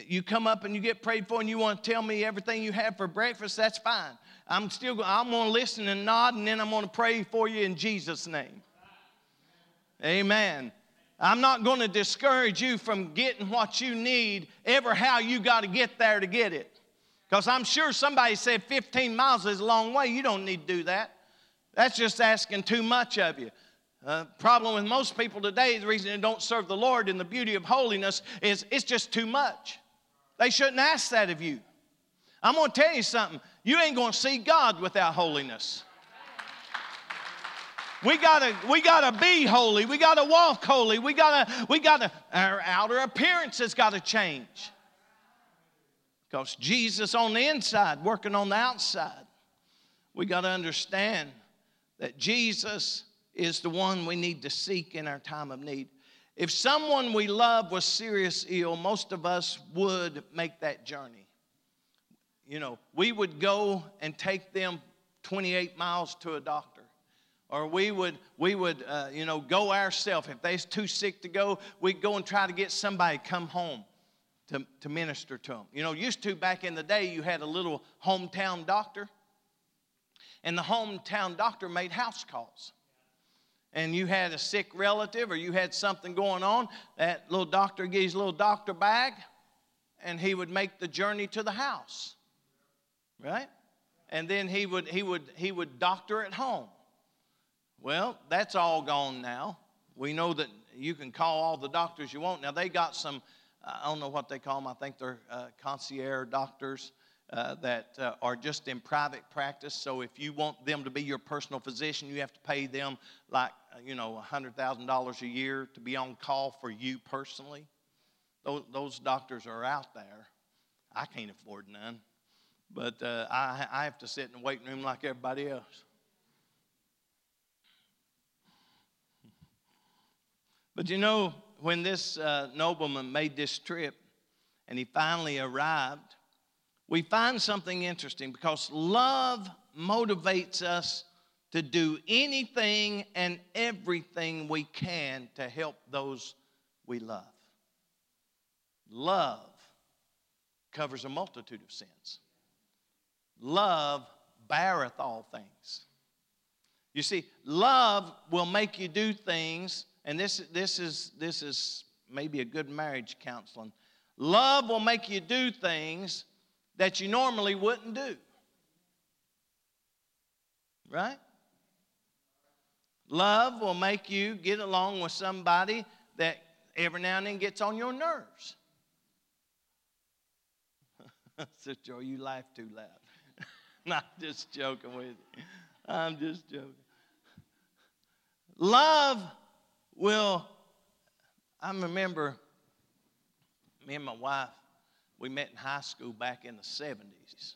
you come up and you get prayed for, and you want to tell me everything you have for breakfast, that's fine. I'm still I'm going to listen and nod, and then I'm going to pray for you in Jesus' name. Amen. I'm not going to discourage you from getting what you need, ever how you got to get there to get it. Because I'm sure somebody said 15 miles is a long way. You don't need to do that. That's just asking too much of you. Uh, problem with most people today, the reason they don't serve the Lord in the beauty of holiness is it's just too much. They shouldn't ask that of you. I'm going to tell you something. You ain't going to see God without holiness. We gotta, we gotta be holy. We gotta walk holy. We gotta, we gotta, our outer appearance has gotta change. Because Jesus on the inside, working on the outside. We gotta understand that Jesus is the one we need to seek in our time of need. If someone we love was serious ill, most of us would make that journey. You know, we would go and take them 28 miles to a doctor or we would we would uh, you know go ourselves if they's too sick to go we'd go and try to get somebody come home to, to minister to them you know used to back in the day you had a little hometown doctor and the hometown doctor made house calls and you had a sick relative or you had something going on that little doctor gives little doctor bag and he would make the journey to the house right and then he would he would he would doctor at home well, that's all gone now. We know that you can call all the doctors you want. Now, they got some, I don't know what they call them, I think they're uh, concierge doctors. Uh, that uh, are just in private practice. So if you want them to be your personal physician, you have to pay them like, uh, you know, $100,000 a year to be on call for you personally. Those, those doctors are out there. I can't afford none. But uh, I, I have to sit in the waiting room like everybody else. But you know, when this uh, nobleman made this trip and he finally arrived, we find something interesting because love motivates us to do anything and everything we can to help those we love. Love covers a multitude of sins. Love beareth all things. You see, love will make you do things and this, this, is, this is maybe a good marriage counseling. Love will make you do things that you normally wouldn't do. Right? Love will make you get along with somebody that every now and then gets on your nerves. Sister Joy, you laugh too loud. Not just joking with you. I'm just joking. Love will, I remember me and my wife, we met in high school back in the 70s.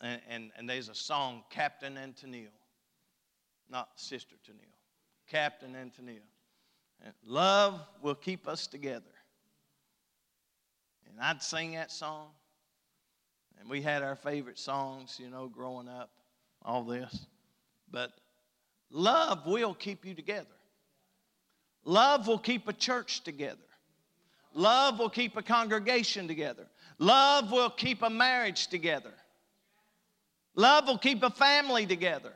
And, and, and there's a song, Captain and Tennille, not Sister Tennille, Captain and Tennille. And love will keep us together. And I'd sing that song. And we had our favorite songs, you know, growing up, all this. But Love will keep you together. Love will keep a church together. Love will keep a congregation together. Love will keep a marriage together. Love will keep a family together.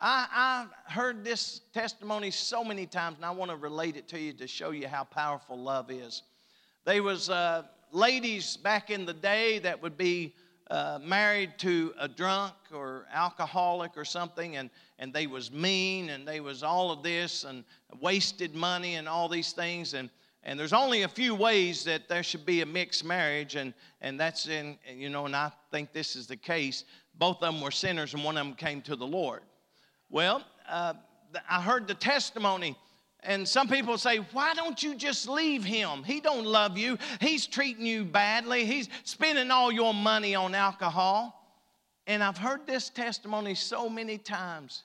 I, I heard this testimony so many times, and I want to relate it to you to show you how powerful love is. There was uh, ladies back in the day that would be uh, married to a drunk or alcoholic or something and, and they was mean and they was all of this and wasted money and all these things and, and there's only a few ways that there should be a mixed marriage and, and that's in you know and i think this is the case both of them were sinners and one of them came to the lord well uh, i heard the testimony and some people say, why don't you just leave him? He don't love you. He's treating you badly. He's spending all your money on alcohol. And I've heard this testimony so many times,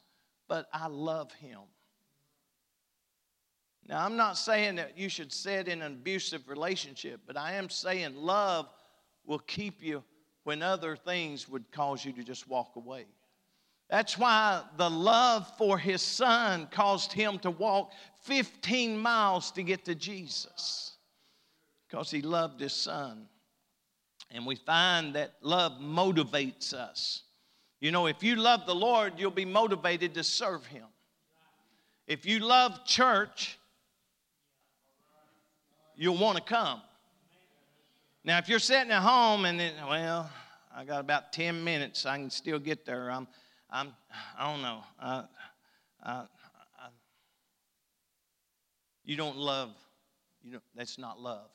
but I love him. Now, I'm not saying that you should sit in an abusive relationship, but I am saying love will keep you when other things would cause you to just walk away. That's why the love for his son caused him to walk 15 miles to get to Jesus because he loved his son. And we find that love motivates us. You know, if you love the Lord, you'll be motivated to serve him. If you love church, you'll want to come. Now, if you're sitting at home and, it, well, I got about 10 minutes, I can still get there. I'm, I'm, I don't know. I, I, I, you don't love, you don't, that's not love.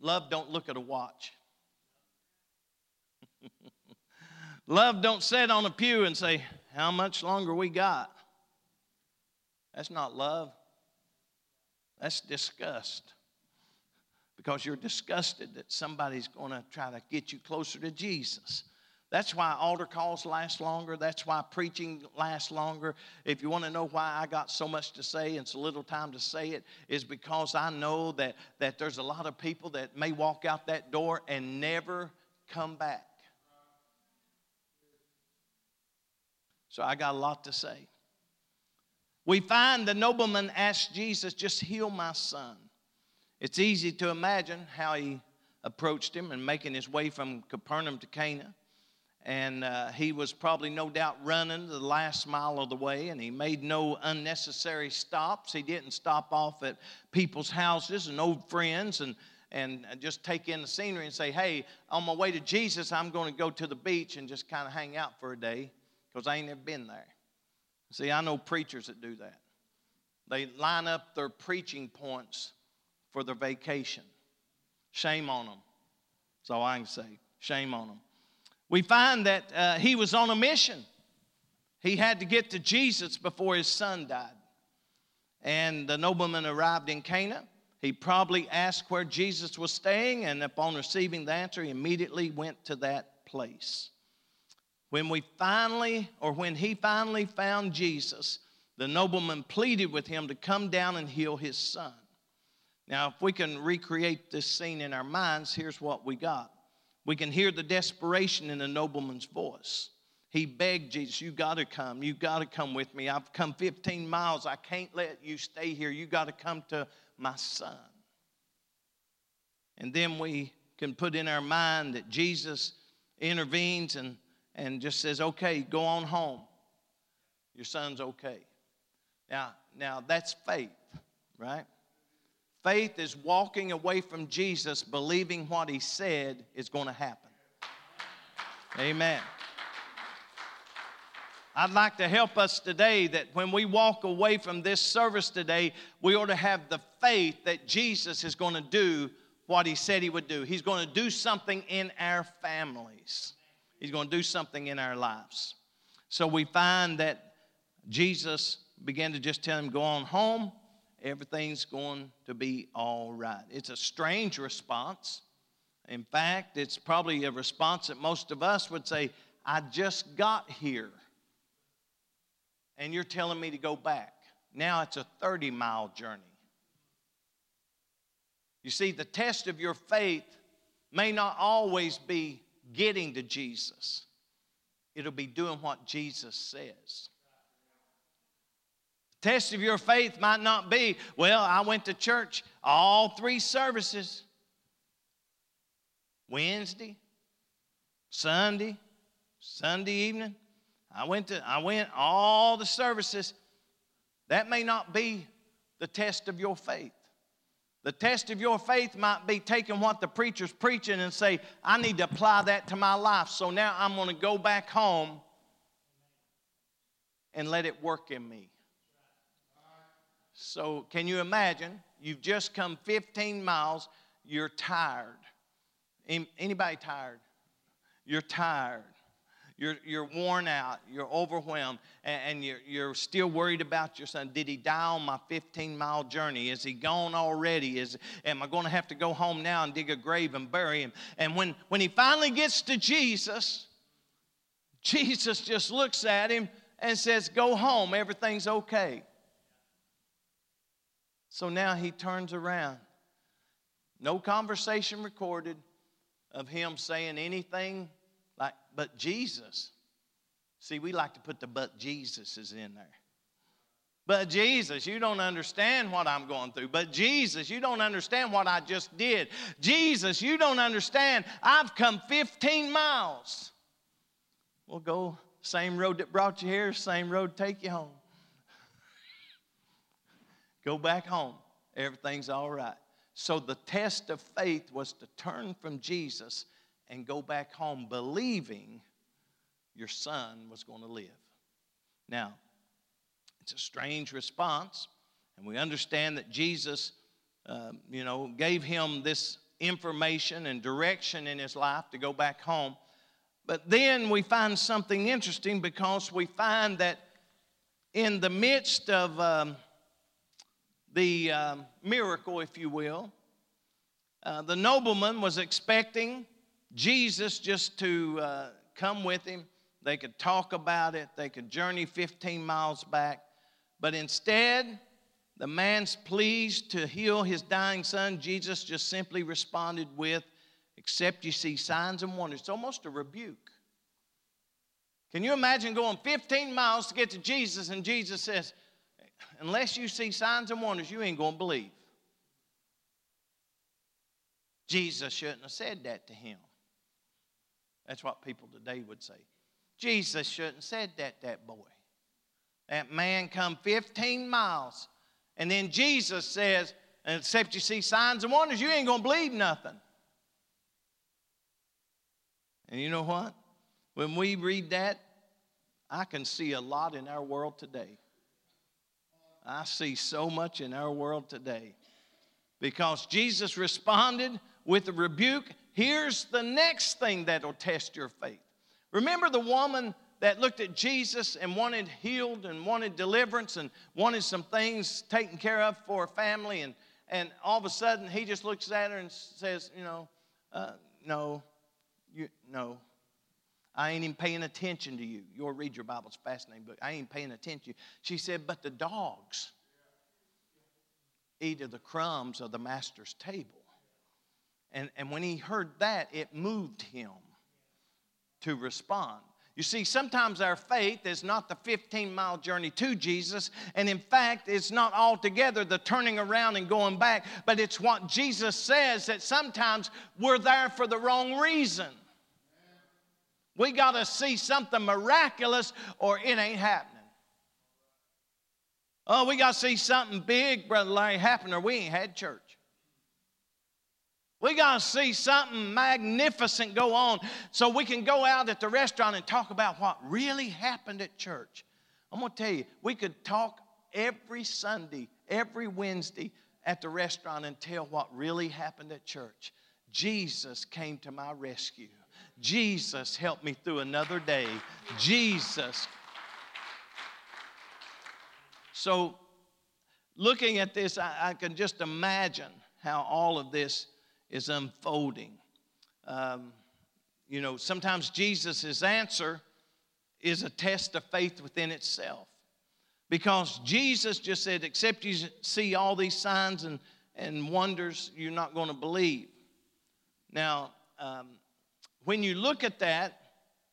Love don't look at a watch. love don't sit on a pew and say, how much longer we got? That's not love. That's disgust because you're disgusted that somebody's going to try to get you closer to Jesus. That's why altar calls last longer. That's why preaching lasts longer. If you want to know why I got so much to say and so little time to say it, is because I know that, that there's a lot of people that may walk out that door and never come back. So I got a lot to say. We find the nobleman asked Jesus, just heal my son. It's easy to imagine how he approached him and making his way from Capernaum to Cana. And uh, he was probably no doubt running the last mile of the way and he made no unnecessary stops. He didn't stop off at people's houses and old friends and and just take in the scenery and say hey on my way to jesus i'm going to go to the beach and just kind of hang out for a day because i ain't never been there. See i know preachers that do that. They line up their preaching points for their vacation shame on them that's all i can say shame on them we find that uh, he was on a mission. He had to get to Jesus before his son died. And the nobleman arrived in Cana. He probably asked where Jesus was staying, and upon receiving the answer, he immediately went to that place. When we finally, or when he finally found Jesus, the nobleman pleaded with him to come down and heal his son. Now, if we can recreate this scene in our minds, here's what we got. We can hear the desperation in the nobleman's voice. He begged Jesus, You got to come. You got to come with me. I've come 15 miles. I can't let you stay here. You got to come to my son. And then we can put in our mind that Jesus intervenes and, and just says, Okay, go on home. Your son's okay. Now, now that's faith, right? Faith is walking away from Jesus, believing what he said is going to happen. Amen. I'd like to help us today that when we walk away from this service today, we ought to have the faith that Jesus is going to do what he said he would do. He's going to do something in our families, he's going to do something in our lives. So we find that Jesus began to just tell him, Go on home everything's going to be all right. It's a strange response. In fact, it's probably a response that most of us would say, I just got here, and you're telling me to go back. Now it's a 30 mile journey. You see, the test of your faith may not always be getting to Jesus, it'll be doing what Jesus says. Test of your faith might not be, well, I went to church all three services Wednesday, Sunday, Sunday evening. I went to I went all the services. That may not be the test of your faith. The test of your faith might be taking what the preacher's preaching and say, I need to apply that to my life. So now I'm going to go back home and let it work in me. So, can you imagine? You've just come 15 miles, you're tired. Anybody tired? You're tired. You're, you're worn out, you're overwhelmed, and, and you're, you're still worried about your son. Did he die on my 15 mile journey? Is he gone already? Is, am I going to have to go home now and dig a grave and bury him? And when, when he finally gets to Jesus, Jesus just looks at him and says, Go home, everything's okay. So now he turns around. No conversation recorded of him saying anything like, but Jesus. See, we like to put the but Jesus's in there. But Jesus, you don't understand what I'm going through. But Jesus, you don't understand what I just did. Jesus, you don't understand. I've come 15 miles. We'll go same road that brought you here, same road take you home. Go back home. Everything's all right. So the test of faith was to turn from Jesus and go back home believing your son was going to live. Now, it's a strange response, and we understand that Jesus, uh, you know, gave him this information and direction in his life to go back home. But then we find something interesting because we find that in the midst of um, the um, miracle, if you will, uh, the nobleman was expecting Jesus just to uh, come with him. They could talk about it, they could journey 15 miles back. But instead, the man's pleased to heal his dying son. Jesus just simply responded with, Except you see signs and wonders. It's almost a rebuke. Can you imagine going 15 miles to get to Jesus and Jesus says, Unless you see signs and wonders, you ain't going to believe. Jesus shouldn't have said that to him. That's what people today would say. Jesus shouldn't have said that that boy. That man come 15 miles. And then Jesus says, except you see signs and wonders, you ain't going to believe nothing. And you know what? When we read that, I can see a lot in our world today. I see so much in our world today. Because Jesus responded with a rebuke. Here's the next thing that'll test your faith. Remember the woman that looked at Jesus and wanted healed and wanted deliverance and wanted some things taken care of for her family. And, and all of a sudden, he just looks at her and says, You know, uh, no, you, no, I ain't even paying attention to you. You'll read your Bible's fascinating book. I ain't paying attention. She said, But the dogs eat of the crumbs of the master's table. And, and when he heard that, it moved him to respond. You see, sometimes our faith is not the 15 mile journey to Jesus, and in fact, it's not altogether the turning around and going back, but it's what Jesus says that sometimes we're there for the wrong reason. We got to see something miraculous or it ain't happening. Oh, we got to see something big, Brother Larry, happen or we ain't had church. We got to see something magnificent go on so we can go out at the restaurant and talk about what really happened at church. I'm going to tell you, we could talk every Sunday, every Wednesday at the restaurant and tell what really happened at church. Jesus came to my rescue. Jesus helped me through another day. Jesus. So, looking at this, I, I can just imagine how all of this is unfolding. Um, you know, sometimes Jesus' answer is a test of faith within itself. Because Jesus just said, except you see all these signs and, and wonders, you're not going to believe. Now, um, when you look at that,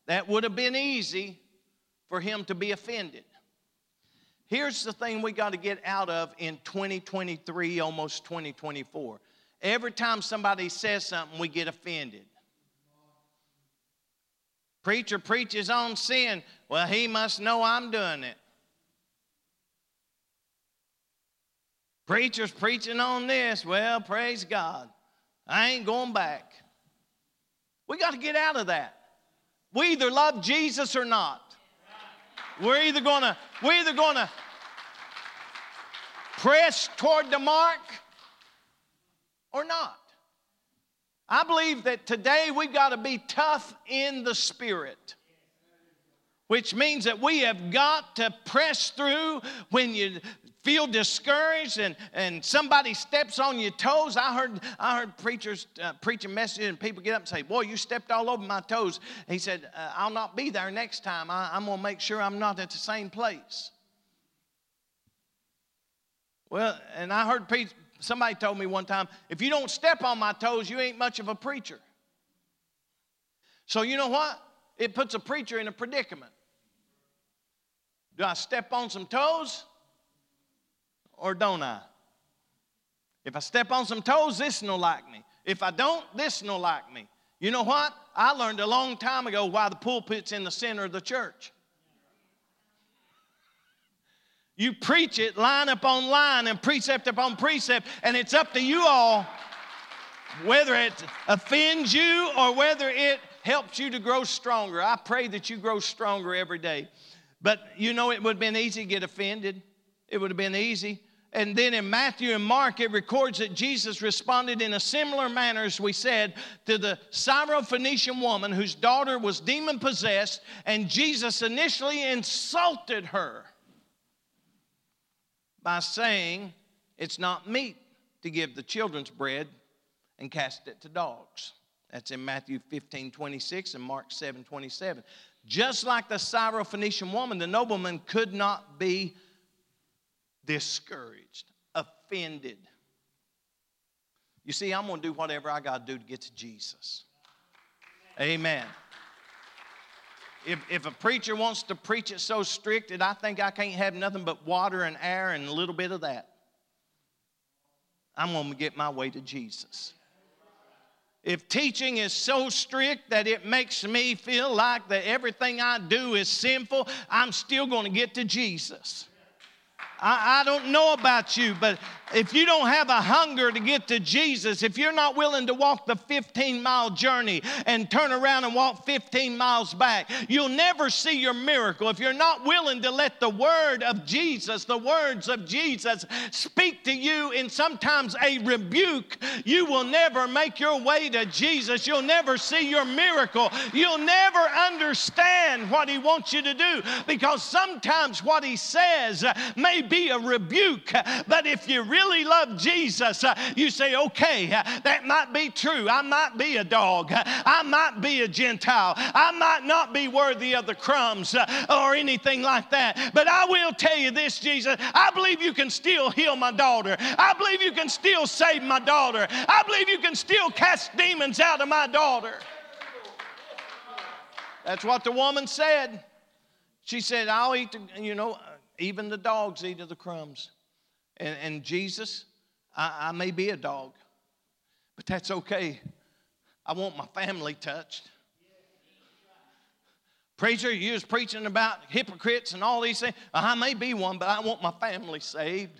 that would have been easy for him to be offended. Here's the thing we got to get out of in 2023, almost 2024. Every time somebody says something, we get offended. Preacher preaches on sin. Well, he must know I'm doing it. Preacher's preaching on this. Well, praise God. I ain't going back. We got to get out of that. We either love Jesus or not. We're either gonna, we're either gonna press toward the mark or not. I believe that today we've got to be tough in the spirit. which means that we have got to press through when you feel discouraged and, and somebody steps on your toes. I heard, I heard preachers uh, preaching messages and people get up and say, Boy, you stepped all over my toes. He said, uh, I'll not be there next time. I, I'm going to make sure I'm not at the same place. Well, and I heard somebody told me one time, if you don't step on my toes, you ain't much of a preacher. So you know what? It puts a preacher in a predicament. Do I step on some toes or don't I? If I step on some toes, this no like me. If I don't, this no like me. You know what? I learned a long time ago why the pulpit's in the center of the church. You preach it line upon line and precept upon precept, and it's up to you all whether it offends you or whether it helps you to grow stronger. I pray that you grow stronger every day. But you know, it would have been easy to get offended. It would have been easy. And then in Matthew and Mark, it records that Jesus responded in a similar manner, as we said, to the Syrophoenician woman whose daughter was demon possessed, and Jesus initially insulted her by saying, It's not meet to give the children's bread and cast it to dogs. That's in Matthew 15 26 and Mark 7 27. Just like the Syrophoenician woman, the nobleman could not be discouraged, offended. You see, I'm going to do whatever I got to do to get to Jesus. Amen. If, if a preacher wants to preach it so strict that I think I can't have nothing but water and air and a little bit of that, I'm going to get my way to Jesus. If teaching is so strict that it makes me feel like that everything I do is sinful, I'm still going to get to Jesus. I, I don't know about you, but if you don't have a hunger to get to Jesus, if you're not willing to walk the 15 mile journey and turn around and walk 15 miles back, you'll never see your miracle. If you're not willing to let the word of Jesus, the words of Jesus, speak to you in sometimes a rebuke, you will never make your way to Jesus. You'll never see your miracle. You'll never understand what He wants you to do because sometimes what He says may be a rebuke, but if you really really love Jesus, uh, you say, okay, uh, that might be true. I might be a dog. I might be a Gentile. I might not be worthy of the crumbs uh, or anything like that. But I will tell you this, Jesus, I believe you can still heal my daughter. I believe you can still save my daughter. I believe you can still cast demons out of my daughter. That's what the woman said. She said, I'll eat, the, you know, even the dogs eat of the crumbs. And, and Jesus, I, I may be a dog, but that's okay. I want my family touched. Preacher, you was preaching about hypocrites and all these things. I may be one, but I want my family saved.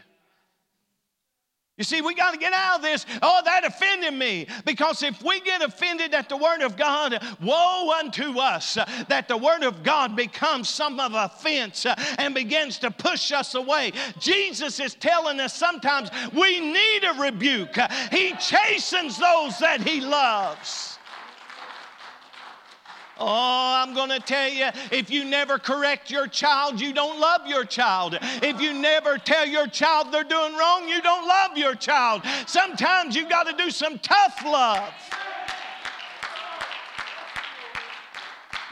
You see, we got to get out of this. Oh, that offended me. Because if we get offended at the Word of God, woe unto us that the Word of God becomes some of offense and begins to push us away. Jesus is telling us sometimes we need a rebuke. He chastens those that He loves. Oh, I'm going to tell you if you never correct your child, you don't love your child. If you never tell your child they're doing wrong, you don't love your child. Sometimes you've got to do some tough love.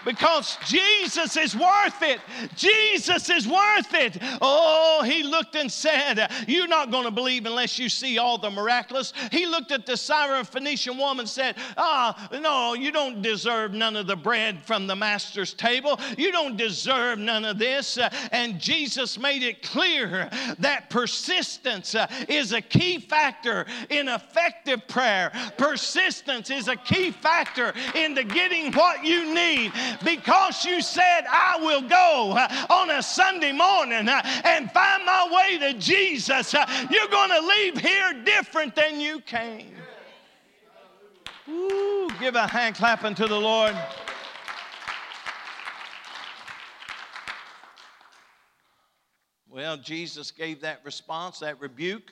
Because Jesus is worth it. Jesus is worth it. Oh, he looked and said, You're not going to believe unless you see all the miraculous. He looked at the Syrophoenician woman and said, Ah, no, you don't deserve none of the bread from the master's table. You don't deserve none of this. And Jesus made it clear that persistence is a key factor in effective prayer. Persistence is a key factor into getting what you need because you said, I will go uh, on a Sunday morning uh, and find my way to Jesus, uh, you're going to leave here different than you came. Ooh, give a hand clapping to the Lord. Well, Jesus gave that response, that rebuke.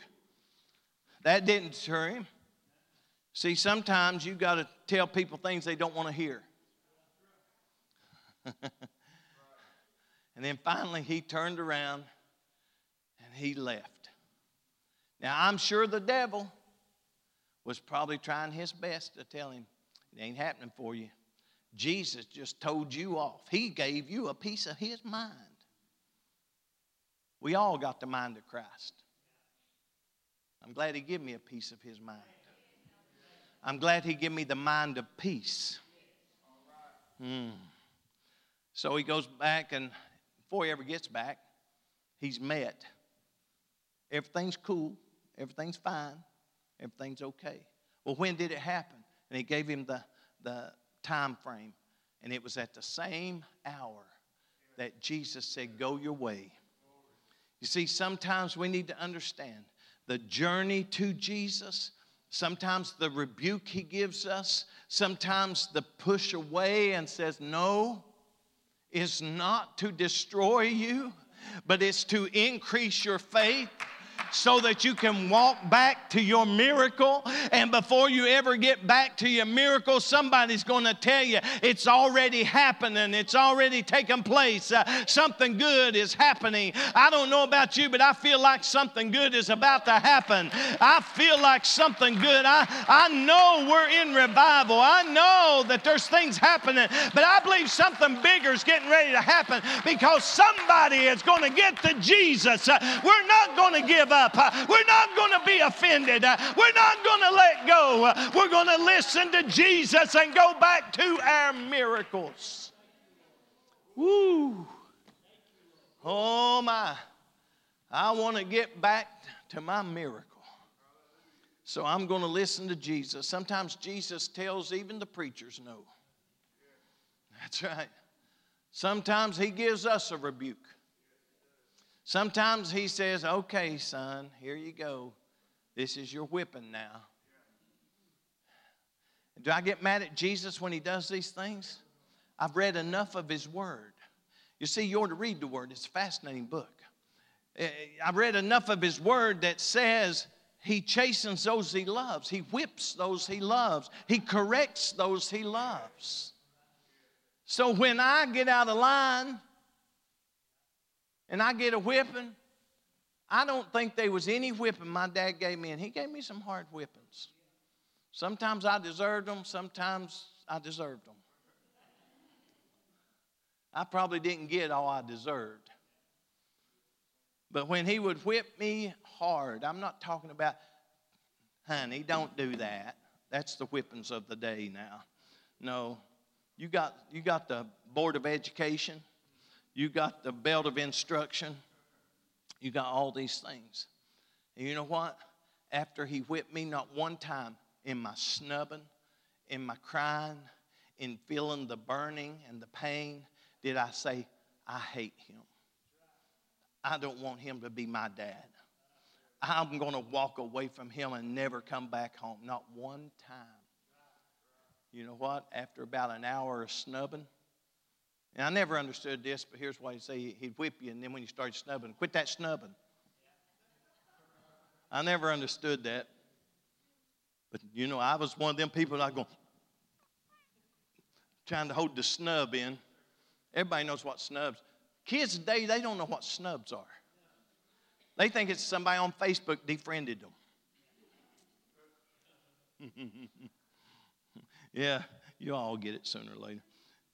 That didn't deter him. See, sometimes you've got to tell people things they don't want to hear. And then finally, he turned around and he left. Now, I'm sure the devil was probably trying his best to tell him, it ain't happening for you. Jesus just told you off. He gave you a piece of his mind. We all got the mind of Christ. I'm glad he gave me a piece of his mind. I'm glad he gave me the mind of peace. Mm. So he goes back, and before he ever gets back, he's met. Everything's cool, everything's fine, everything's okay. Well, when did it happen? And he gave him the, the time frame. And it was at the same hour that Jesus said, Go your way. You see, sometimes we need to understand the journey to Jesus, sometimes the rebuke he gives us, sometimes the push away and says, No, is not to destroy you, but it's to increase your faith so that you can walk back to your miracle. And before you ever get back to your miracle, somebody's going to tell you it's already happening, it's already taken place. Uh, something good is happening. I don't know about you, but I feel like something good is about to happen. I feel like something good. I, I know we're in revival. I know that there's things happening, but I believe something bigger is getting ready to happen because somebody is going to get to Jesus. Uh, we're not going to give up up. Uh, we're not going to be offended. Uh, we're not going to let go. Uh, we're going to listen to Jesus and go back to our miracles. Woo. Oh my. I want to get back to my miracle. So I'm going to listen to Jesus. Sometimes Jesus tells even the preachers no. That's right. Sometimes he gives us a rebuke. Sometimes he says, Okay, son, here you go. This is your whipping now. Do I get mad at Jesus when he does these things? I've read enough of his word. You see, you ought to read the word, it's a fascinating book. Eh, I've read enough of his word that says he chastens those he loves, he whips those he loves, he corrects those he loves. So when I get out of line, and I get a whipping, I don't think there was any whipping my dad gave me, and he gave me some hard whippings. Sometimes I deserved them, sometimes I deserved them. I probably didn't get all I deserved. But when he would whip me hard, I'm not talking about, honey, don't do that. That's the whippings of the day now. No, you got, you got the Board of Education you got the belt of instruction, you got all these things. And you know what? After he whipped me, not one time in my snubbing, in my crying, in feeling the burning and the pain, did I say, I hate him. I don't want him to be my dad. I'm going to walk away from him and never come back home. Not one time. You know what? After about an hour of snubbing, and I never understood this, but here's why he'd say he'd whip you, and then when you started snubbing, quit that snubbing. I never understood that. But you know, I was one of them people that go trying to hold the snub in. Everybody knows what snubs. Kids today, they don't know what snubs are. They think it's somebody on Facebook defriended them. yeah, you all get it sooner or later.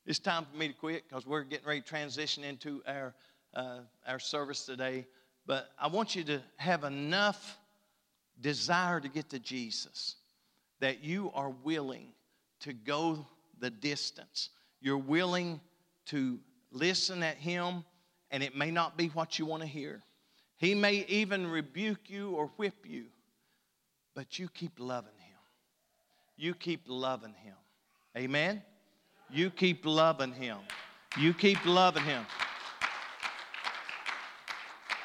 It's time for me to quit because we're getting ready to transition into our, uh, our service today. But I want you to have enough desire to get to Jesus that you are willing to go the distance. You're willing to listen at Him, and it may not be what you want to hear. He may even rebuke you or whip you, but you keep loving Him. You keep loving Him. Amen? You keep loving him. You keep loving him.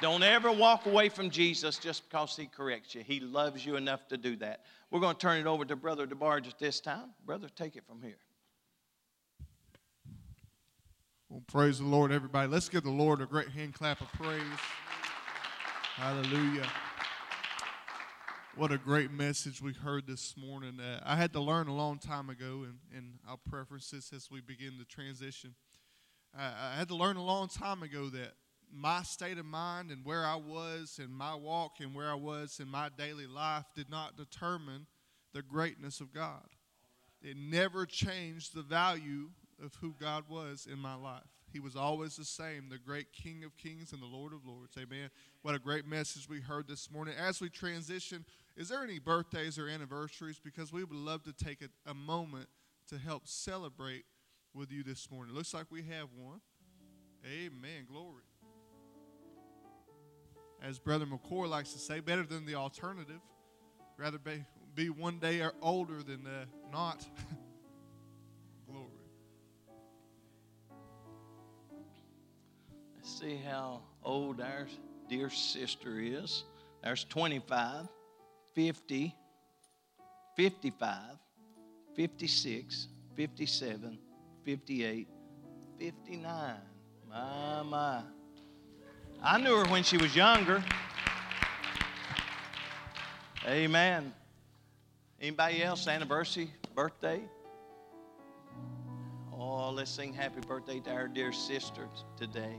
Don't ever walk away from Jesus just because he corrects you. He loves you enough to do that. We're going to turn it over to Brother DeBarge at this time. Brother, take it from here. Well, praise the Lord, everybody. Let's give the Lord a great hand clap of praise. Hallelujah. What a great message we heard this morning. Uh, I had to learn a long time ago, and, and I'll preference this as we begin the transition. I had to learn a long time ago that my state of mind and where I was and my walk and where I was in my daily life did not determine the greatness of God. It never changed the value of who God was in my life. He was always the same, the great King of Kings and the Lord of Lords. Amen. What a great message we heard this morning. As we transition, is there any birthdays or anniversaries? Because we would love to take a, a moment to help celebrate with you this morning. Looks like we have one. Amen. Glory. As Brother McCoy likes to say, better than the alternative. Rather be, be one day older than uh, not. see how old our dear sister is. There's 25, 50, 55, 56, 57, 58, 59. My, my. I knew her when she was younger. Amen. Anybody else anniversary, birthday? Oh, let's sing happy birthday to our dear sister today.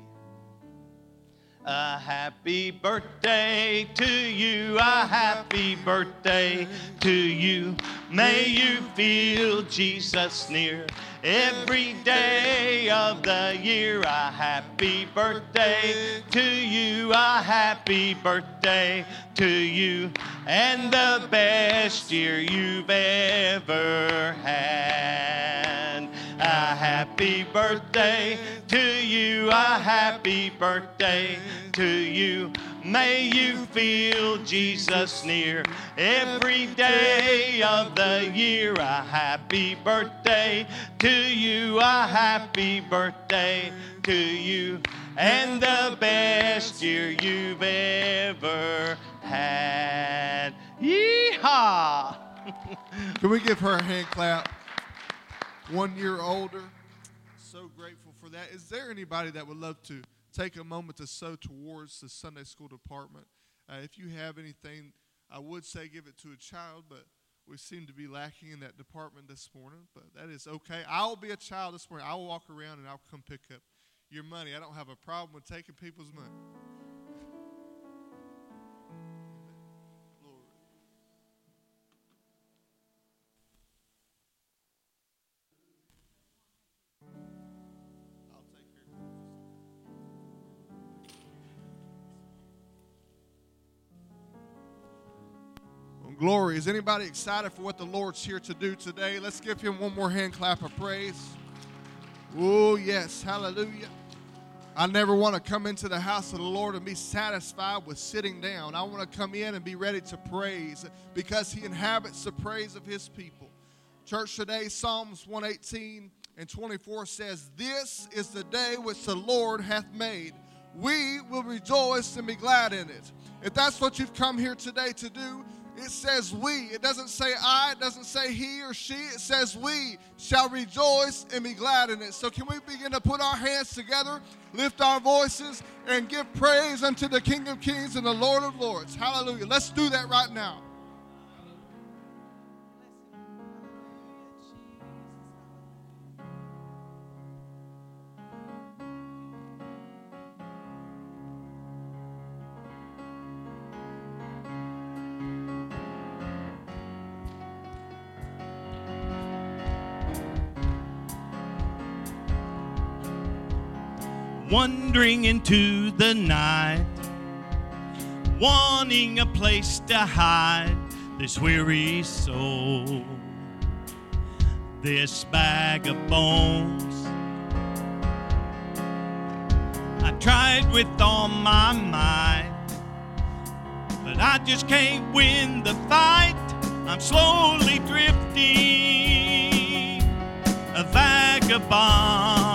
A happy birthday to you, a happy birthday to you. May you feel Jesus near every day of the year. A happy birthday to you, a happy birthday to you, and the best year you've ever had. A happy birthday to you, a happy birthday to you. May you feel Jesus near every day of the year. A happy birthday to you, a happy birthday to you, and the best year you've ever had. Yeehaw! Can we give her a hand clap? One year older. So grateful for that. Is there anybody that would love to take a moment to sow towards the Sunday school department? Uh, if you have anything, I would say give it to a child, but we seem to be lacking in that department this morning. But that is okay. I'll be a child this morning. I'll walk around and I'll come pick up your money. I don't have a problem with taking people's money. Glory. Is anybody excited for what the Lord's here to do today? Let's give him one more hand clap of praise. Oh, yes. Hallelujah. I never want to come into the house of the Lord and be satisfied with sitting down. I want to come in and be ready to praise because he inhabits the praise of his people. Church today, Psalms 118 and 24 says, This is the day which the Lord hath made. We will rejoice and be glad in it. If that's what you've come here today to do, it says we. It doesn't say I, it doesn't say he or she. It says we shall rejoice and be glad in it. So, can we begin to put our hands together, lift our voices, and give praise unto the King of Kings and the Lord of Lords? Hallelujah. Let's do that right now. Wandering into the night, wanting a place to hide this weary soul, this bag of bones. I tried with all my might, but I just can't win the fight. I'm slowly drifting, a vagabond.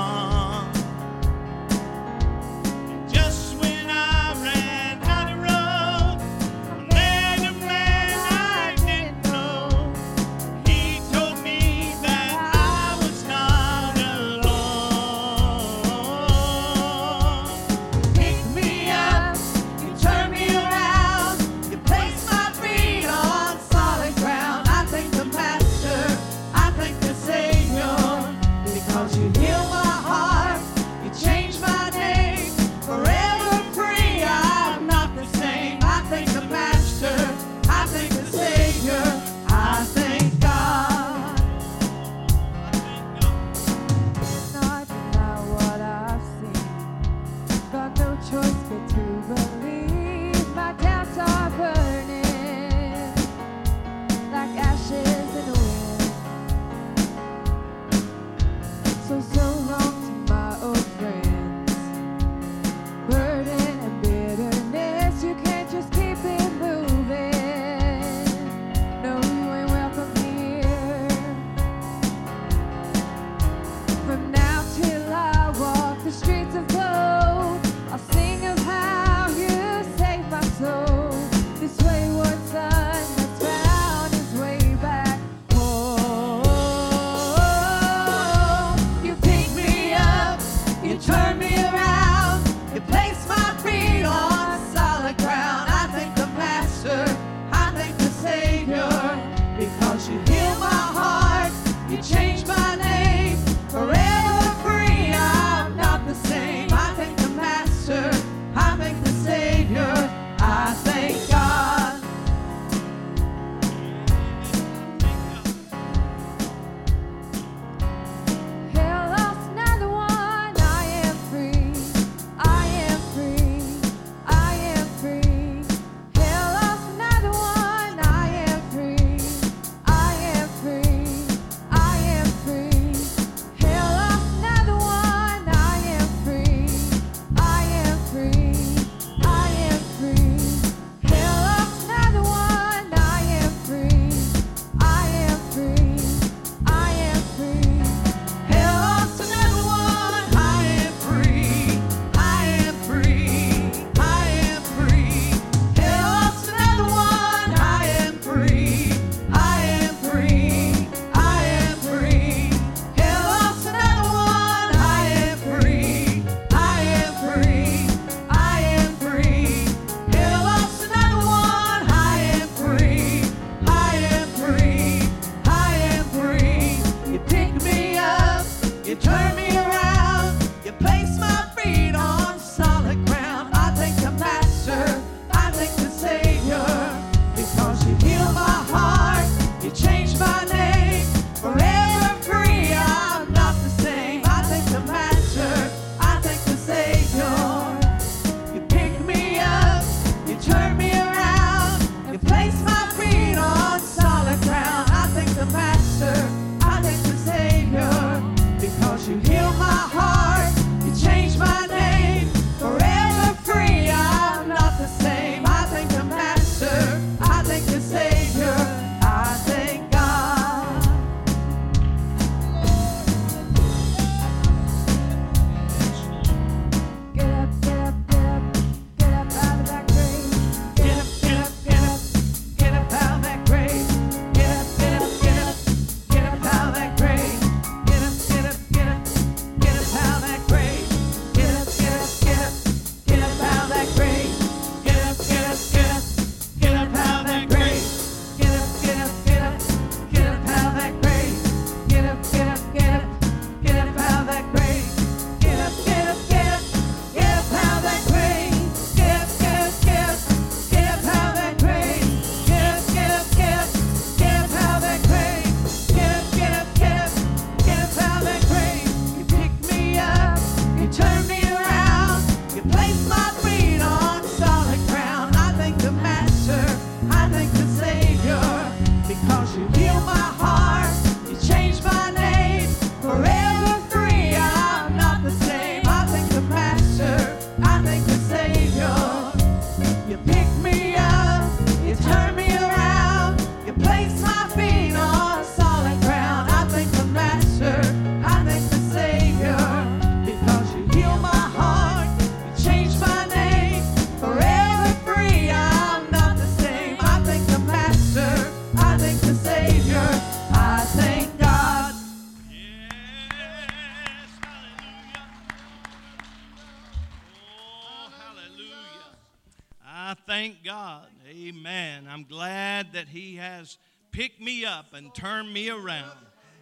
Up and turned me around.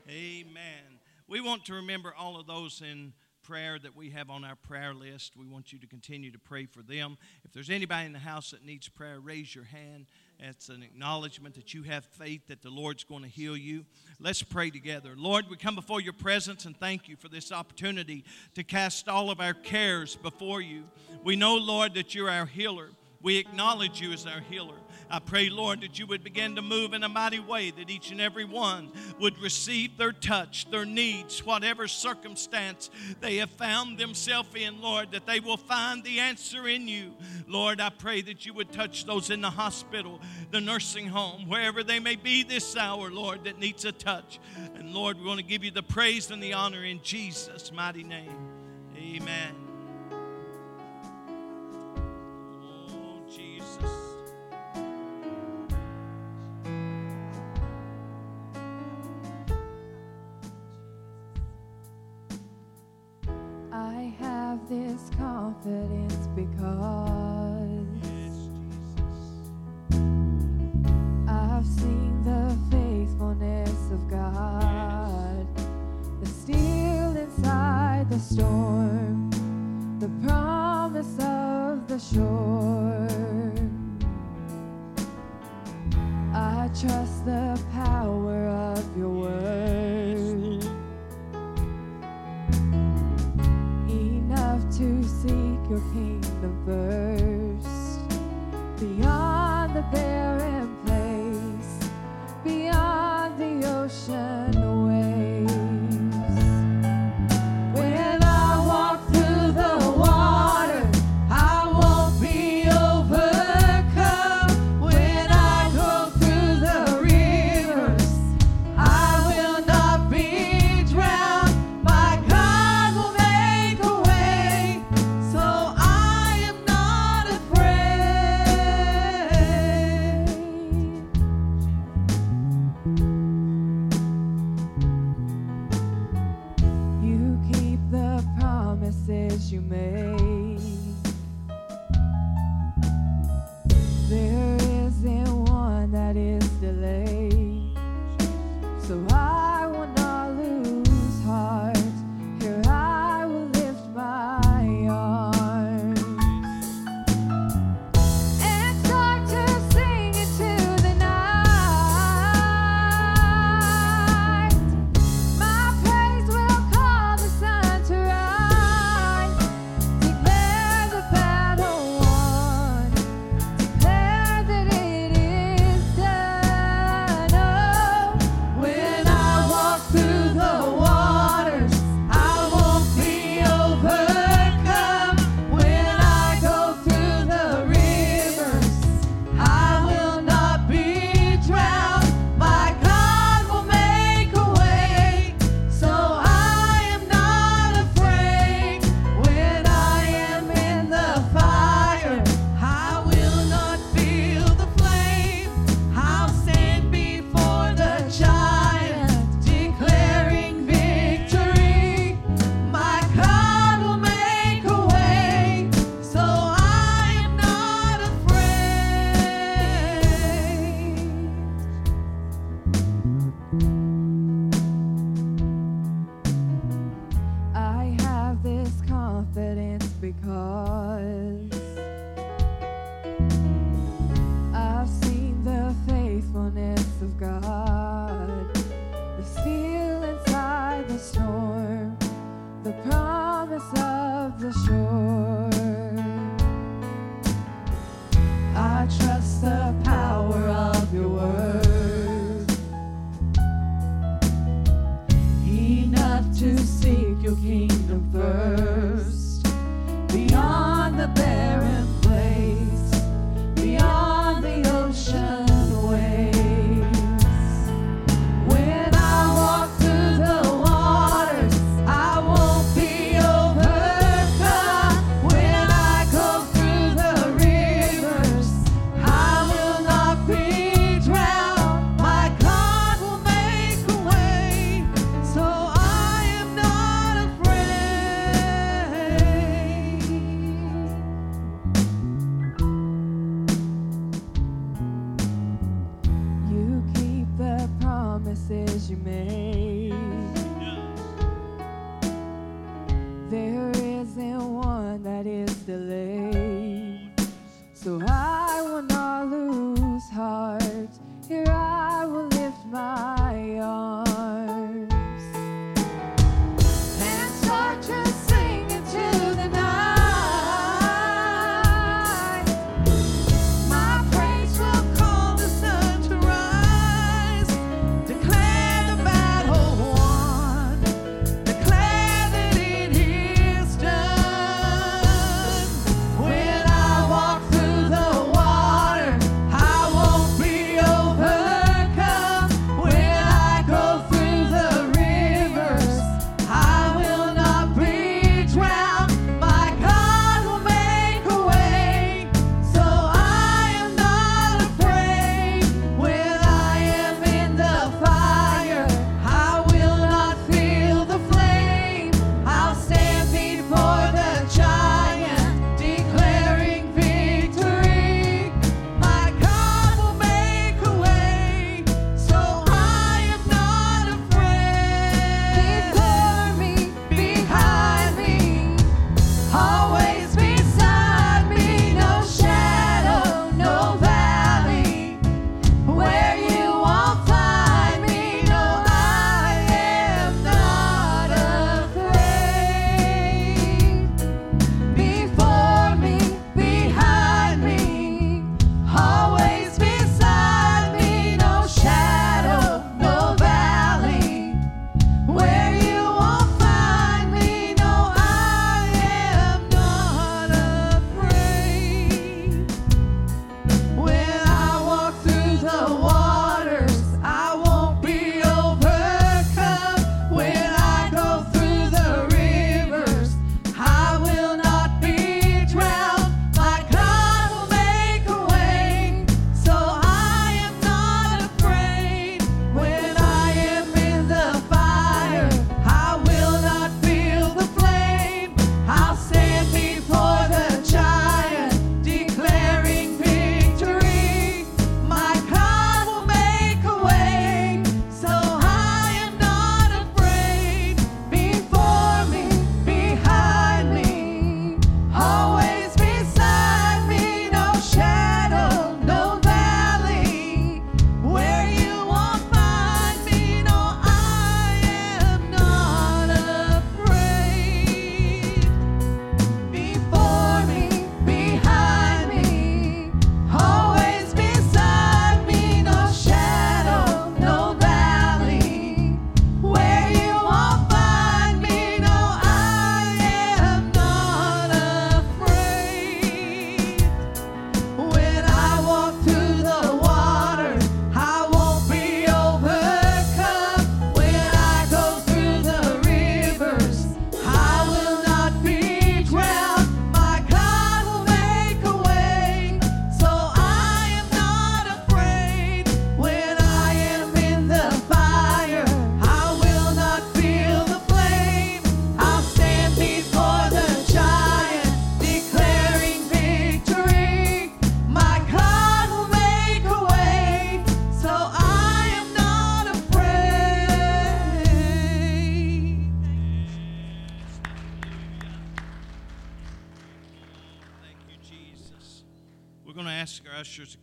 Amen. We want to remember all of those in prayer that we have on our prayer list. We want you to continue to pray for them. If there's anybody in the house that needs prayer, raise your hand. It's an acknowledgement that you have faith that the Lord's going to heal you. Let's pray together. Lord, we come before your presence and thank you for this opportunity to cast all of our cares before you. We know, Lord, that you're our healer. We acknowledge you as our healer. I pray, Lord, that you would begin to move in a mighty way, that each and every one would receive their touch, their needs, whatever circumstance they have found themselves in, Lord, that they will find the answer in you. Lord, I pray that you would touch those in the hospital, the nursing home, wherever they may be this hour, Lord, that needs a touch. And Lord, we want to give you the praise and the honor in Jesus' mighty name. Amen. confidence because I've seen the faithfulness of God, the steel inside the storm, the promise of the shore. I trust the power of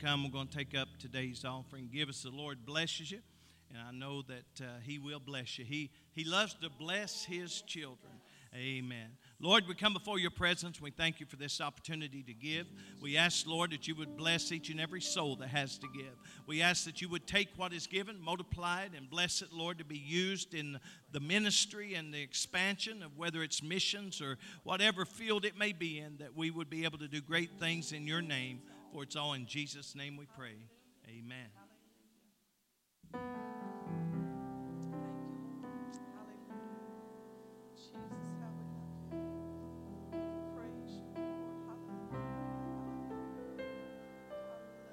come. We're going to take up today's offering. Give us the Lord blesses you, and I know that uh, He will bless you. He He loves to bless His children. Amen. Lord, we come before your presence. We thank you for this opportunity to give. We ask, Lord, that you would bless each and every soul that has to give. We ask that you would take what is given, multiply it, and bless it, Lord, to be used in the ministry and the expansion of whether it's missions or whatever field it may be in, that we would be able to do great things in your name. For it's all in Jesus' name we pray. Amen.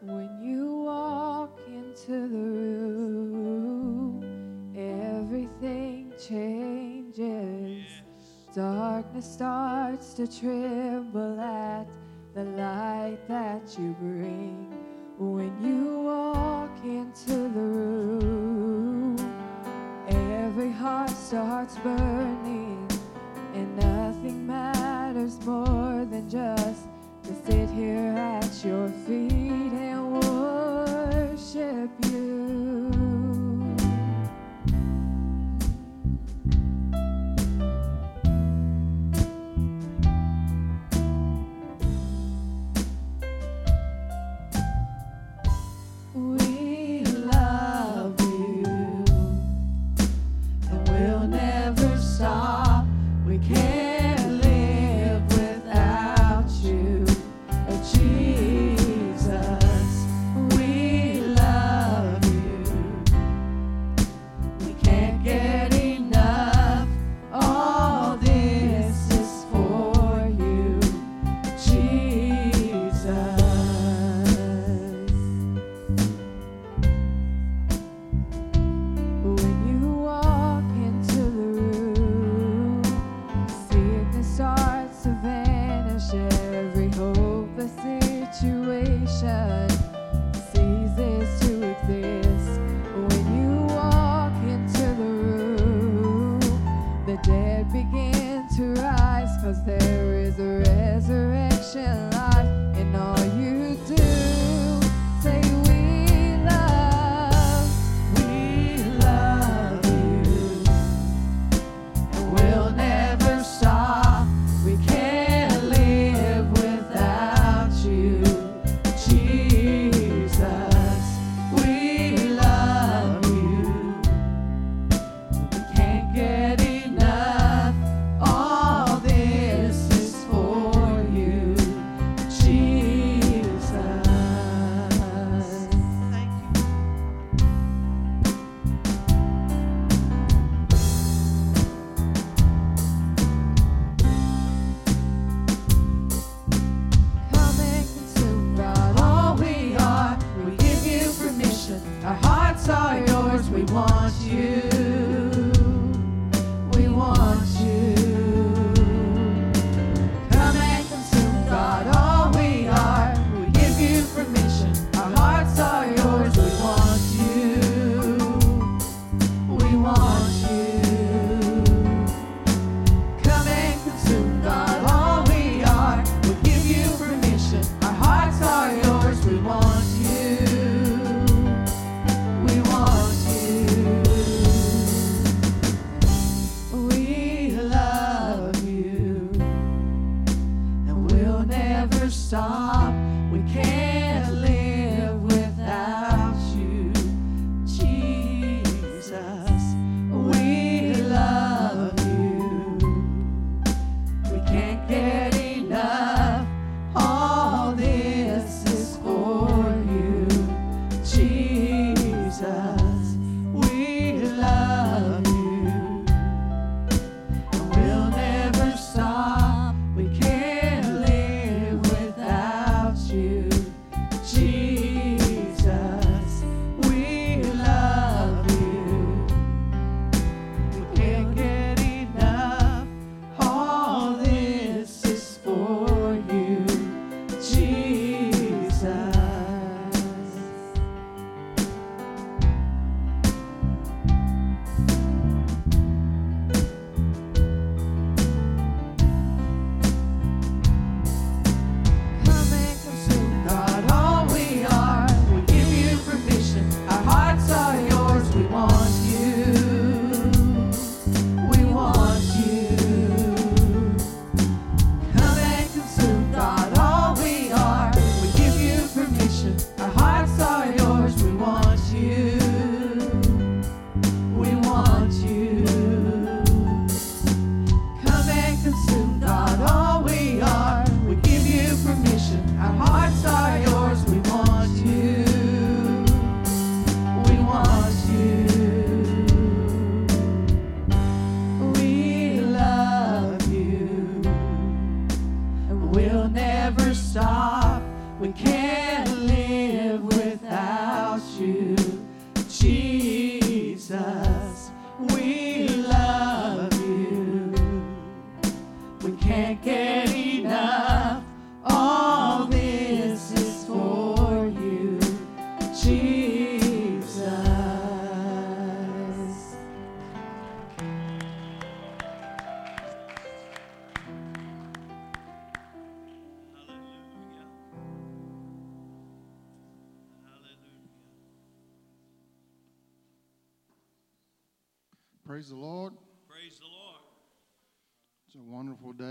When you walk into the room, everything changes. Darkness starts to tremble at the light that you bring. When you walk into the room, every heart starts burning, and nothing matters more than just to sit here at your feet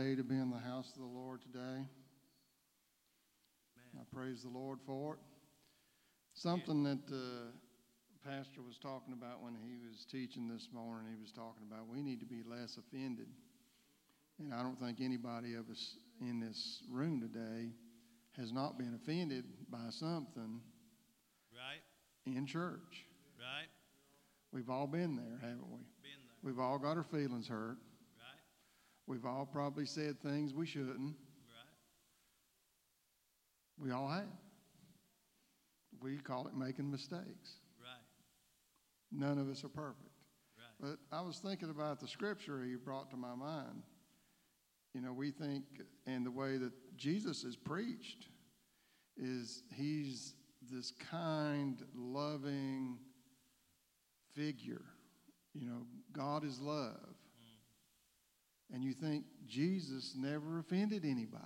day to be in the house of the Lord today. I praise the Lord for it. Something that the pastor was talking about when he was teaching this morning, he was talking about we need to be less offended. And I don't think anybody of us in this room today has not been offended by something Right? in church. Right? We've all been there, haven't we? Been there. We've all got our feelings hurt. We've all probably said things we shouldn't. Right? We all have. We call it making mistakes. Right? None of us are perfect. Right? But I was thinking about the scripture you brought to my mind. You know, we think, and the way that Jesus is preached is he's this kind, loving figure. You know, God is love. And you think Jesus never offended anybody.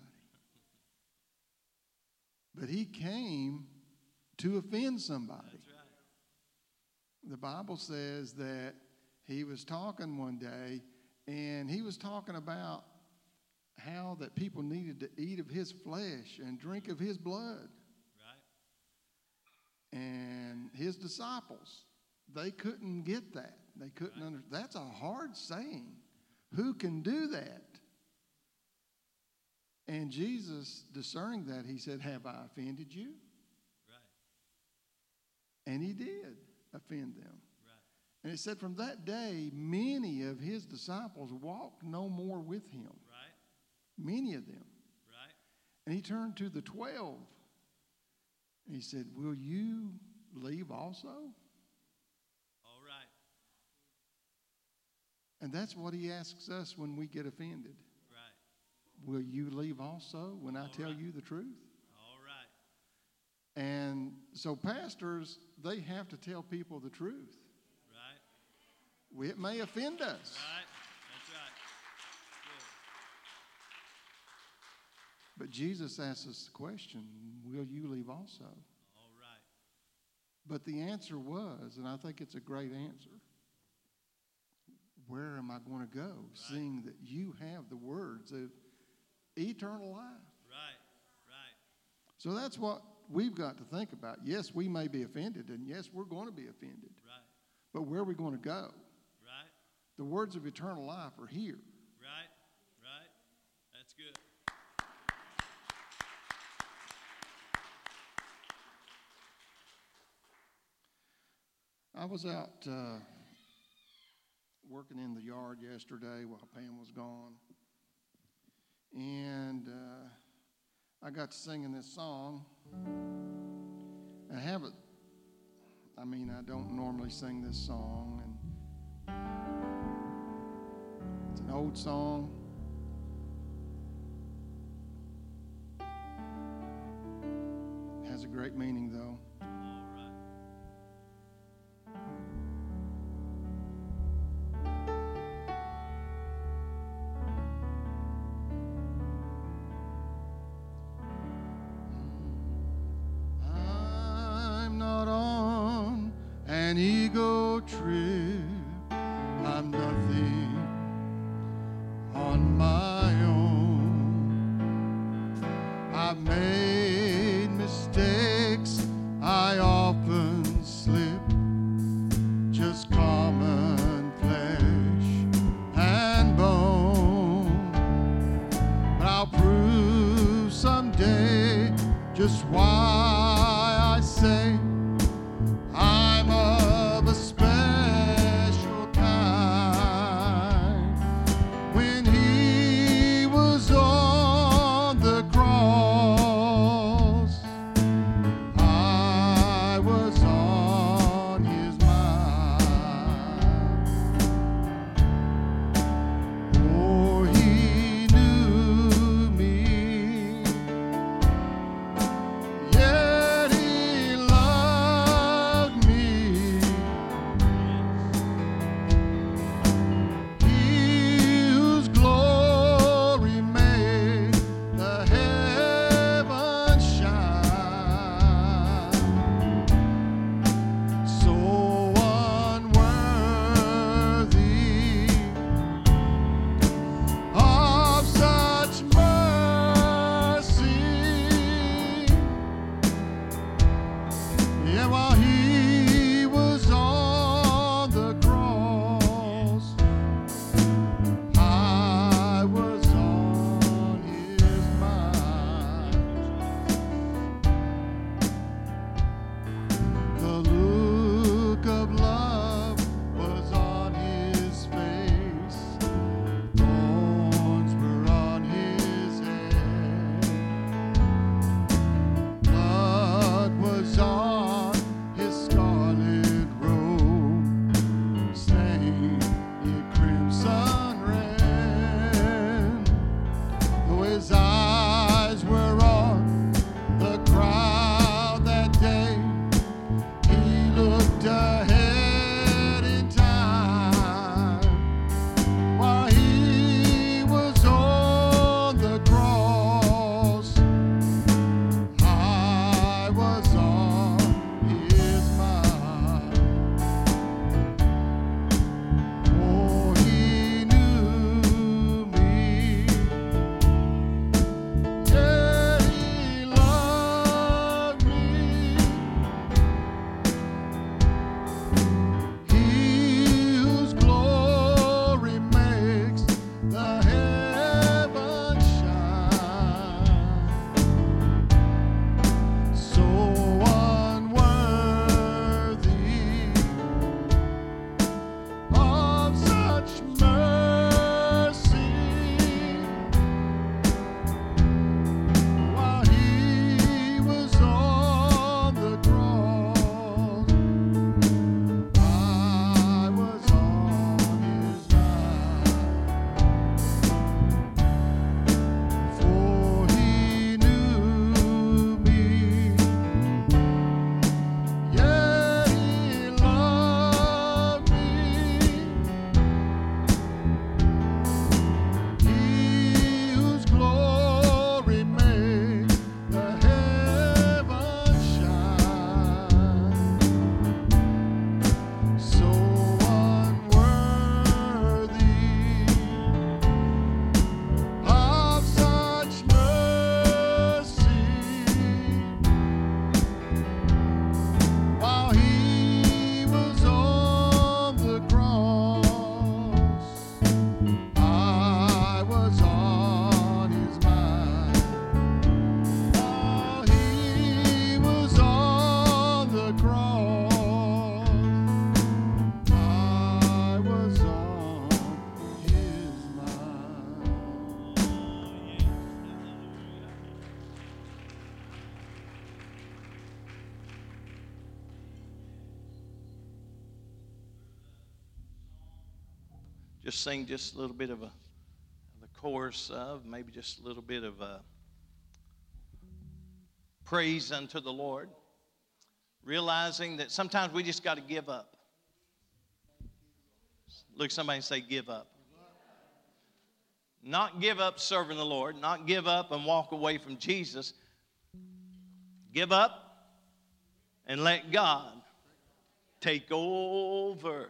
But he came to offend somebody. Right. The Bible says that he was talking one day and he was talking about how that people needed to eat of his flesh and drink of his blood. Right? And his disciples, they couldn't get that. They couldn't under that's a hard saying. Who can do that? And Jesus, discerning that, he said, Have I offended you? Right? And he did offend them. Right? And it said, From that day, many of his disciples walked no more with him. Right? Many of them. Right? And he turned to the twelve and he said, Will you leave also? All right. And that's what he asks us when we get offended. Right? Will you leave also when I All tell right. you the truth? All right. And so, pastors, they have to tell people the truth. Right? It may offend us. Right? That's right. Good. But Jesus asks us the question Will you leave also? All right. But the answer was, and I think it's a great answer where am I going to go, seeing that you have the words of eternal life? Right? Right? So that's what we've got to think about. Yes, we may be offended, and yes, we're going to be offended. Right? But where are we going to go? Right? The words of eternal life are here. Right? Right? That's good. I was out uh, working in the yard yesterday while Pam was gone, and uh, I got to singing this song. I haven't. I mean, I don't normally sing this song, and it's an old song. Has a great meaning, though. Sing just a little bit of a the chorus of maybe just a little bit of a praise unto the Lord, realizing that sometimes we just got to give up. Look somebody and say, Give up. Not give up serving the Lord, not give up and walk away from Jesus. Give up and let God take over.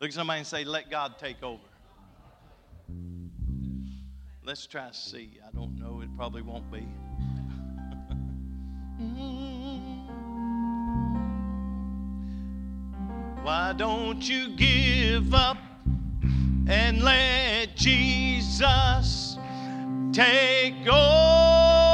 Look at somebody and say, Let God take over. Let's try to see. I don't know. It probably won't be. Why don't you give up and let Jesus take over?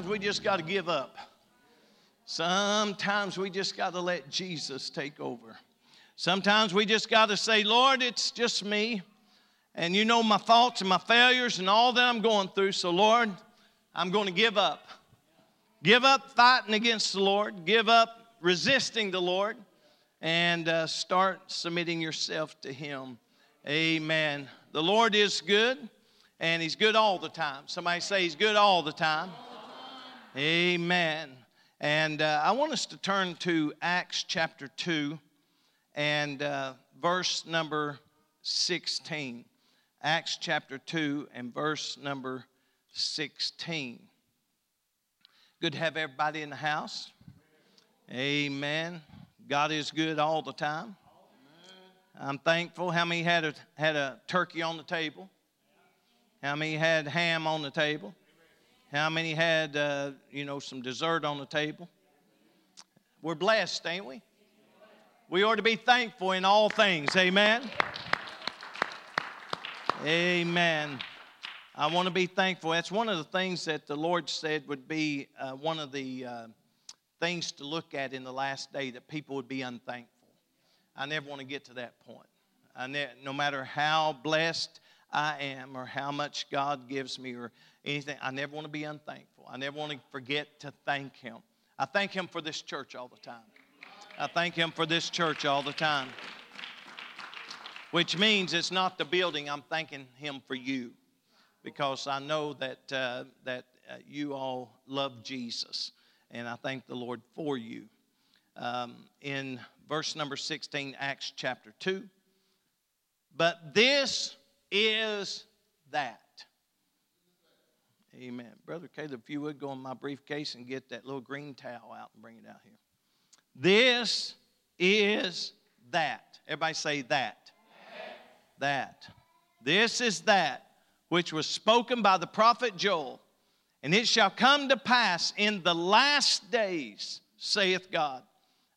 Sometimes we just got to give up. Sometimes we just got to let Jesus take over. Sometimes we just got to say, Lord, it's just me. And you know my faults and my failures and all that I'm going through. So, Lord, I'm going to give up. Give up fighting against the Lord. Give up resisting the Lord. And uh, start submitting yourself to Him. Amen. The Lord is good, and He's good all the time. Somebody say He's good all the time. Amen. And uh, I want us to turn to Acts chapter 2 and uh, verse number 16. Acts chapter 2 and verse number 16. Good to have everybody in the house. Amen. God is good all the time. I'm thankful. How many had a, had a turkey on the table? How many had ham on the table? How many had, uh, you know, some dessert on the table? We're blessed, ain't we? We ought to be thankful in all things. Amen. Amen. I want to be thankful. That's one of the things that the Lord said would be uh, one of the uh, things to look at in the last day that people would be unthankful. I never want to get to that point. Ne- no matter how blessed I am or how much God gives me or anything, I never want to be unthankful. I never want to forget to thank Him. I thank Him for this church all the time. I thank Him for this church all the time. Which means it's not the building, I'm thanking Him for you because I know that, uh, that uh, you all love Jesus, and I thank the Lord for you. Um, in verse number 16, Acts chapter 2, but this is that. Amen. Brother Caleb, if you would go in my briefcase and get that little green towel out and bring it out here. This is that. Everybody say that. That. This is that which was spoken by the prophet Joel. And it shall come to pass in the last days, saith God,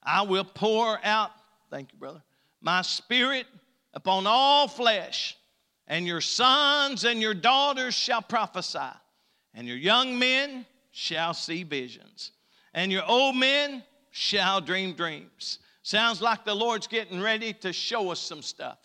I will pour out, thank you, brother, my spirit upon all flesh, and your sons and your daughters shall prophesy, and your young men shall see visions, and your old men shall dream dreams. Sounds like the Lord's getting ready to show us some stuff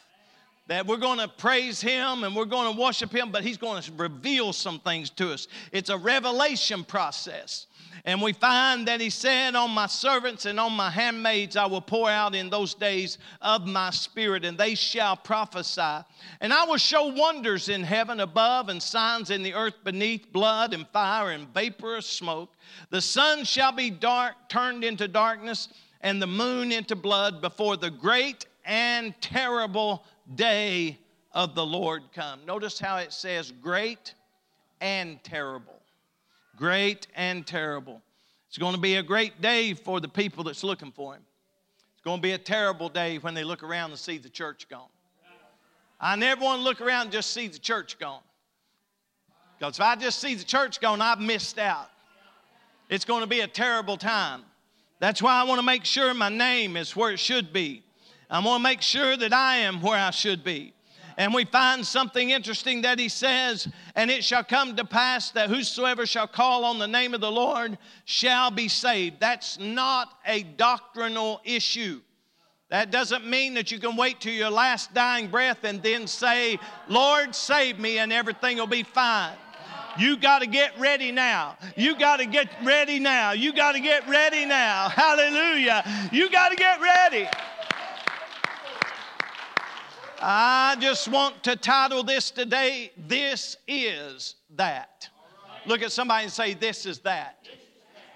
that we're going to praise Him and we're going to worship Him, but He's going to reveal some things to us. It's a revelation process. And we find that He said, On my servants and on my handmaids I will pour out in those days of my spirit, and they shall prophesy. And I will show wonders in heaven above and signs in the earth beneath, blood and fire and vaporous smoke. The sun shall be dark, turned into darkness, and the moon into blood before the great and terrible day of the Lord come. Notice how it says great and terrible. Great and terrible. It's going to be a great day for the people that's looking for Him. It's going to be a terrible day when they look around and see the church gone. I never want to look around and just see the church gone. Because if I just see the church gone, I've missed out. It's going to be a terrible time. That's why I want to make sure my name is where it should be. I want to make sure that I am where I should be. And we find something interesting that he says, and it shall come to pass that whosoever shall call on the name of the Lord shall be saved. That's not a doctrinal issue. That doesn't mean that you can wait till your last dying breath and then say, Lord, save me, and everything will be fine. You got to get ready now. You got to get ready now. You got to get ready now. Hallelujah. You got to get ready. I just want to title this today, This is That. Look at somebody and say, This is that.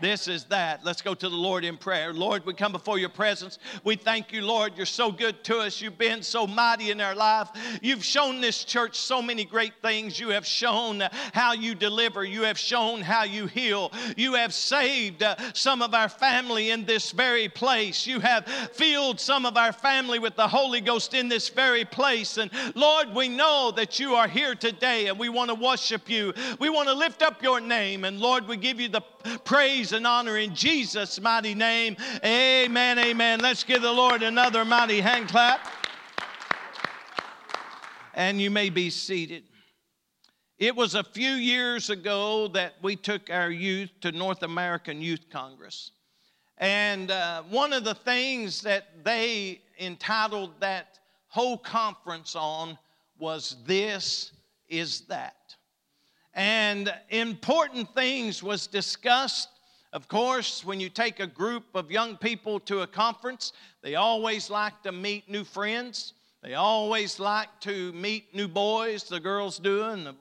This is that. Let's go to the Lord in prayer. Lord, we come before your presence. We thank you, Lord. You're so good to us. You've been so mighty in our life. You've shown this church so many great things. You have shown how you deliver. You have shown how you heal. You have saved uh, some of our family in this very place. You have filled some of our family with the Holy Ghost in this very place. And Lord, we know that you are here today and we want to worship you. We want to lift up your name. And Lord, we give you the praise and honor in Jesus' mighty name. Amen, amen. Let's give the Lord another mighty hand clap. And you may be seated. It was a few years ago that we took our youth to North American Youth Congress. And uh, one of the things that they entitled that whole conference on was This is That and important things was discussed. Of course when you take a group of young people to a conference they always like to meet new friends. They always like to meet new boys. The girls do and the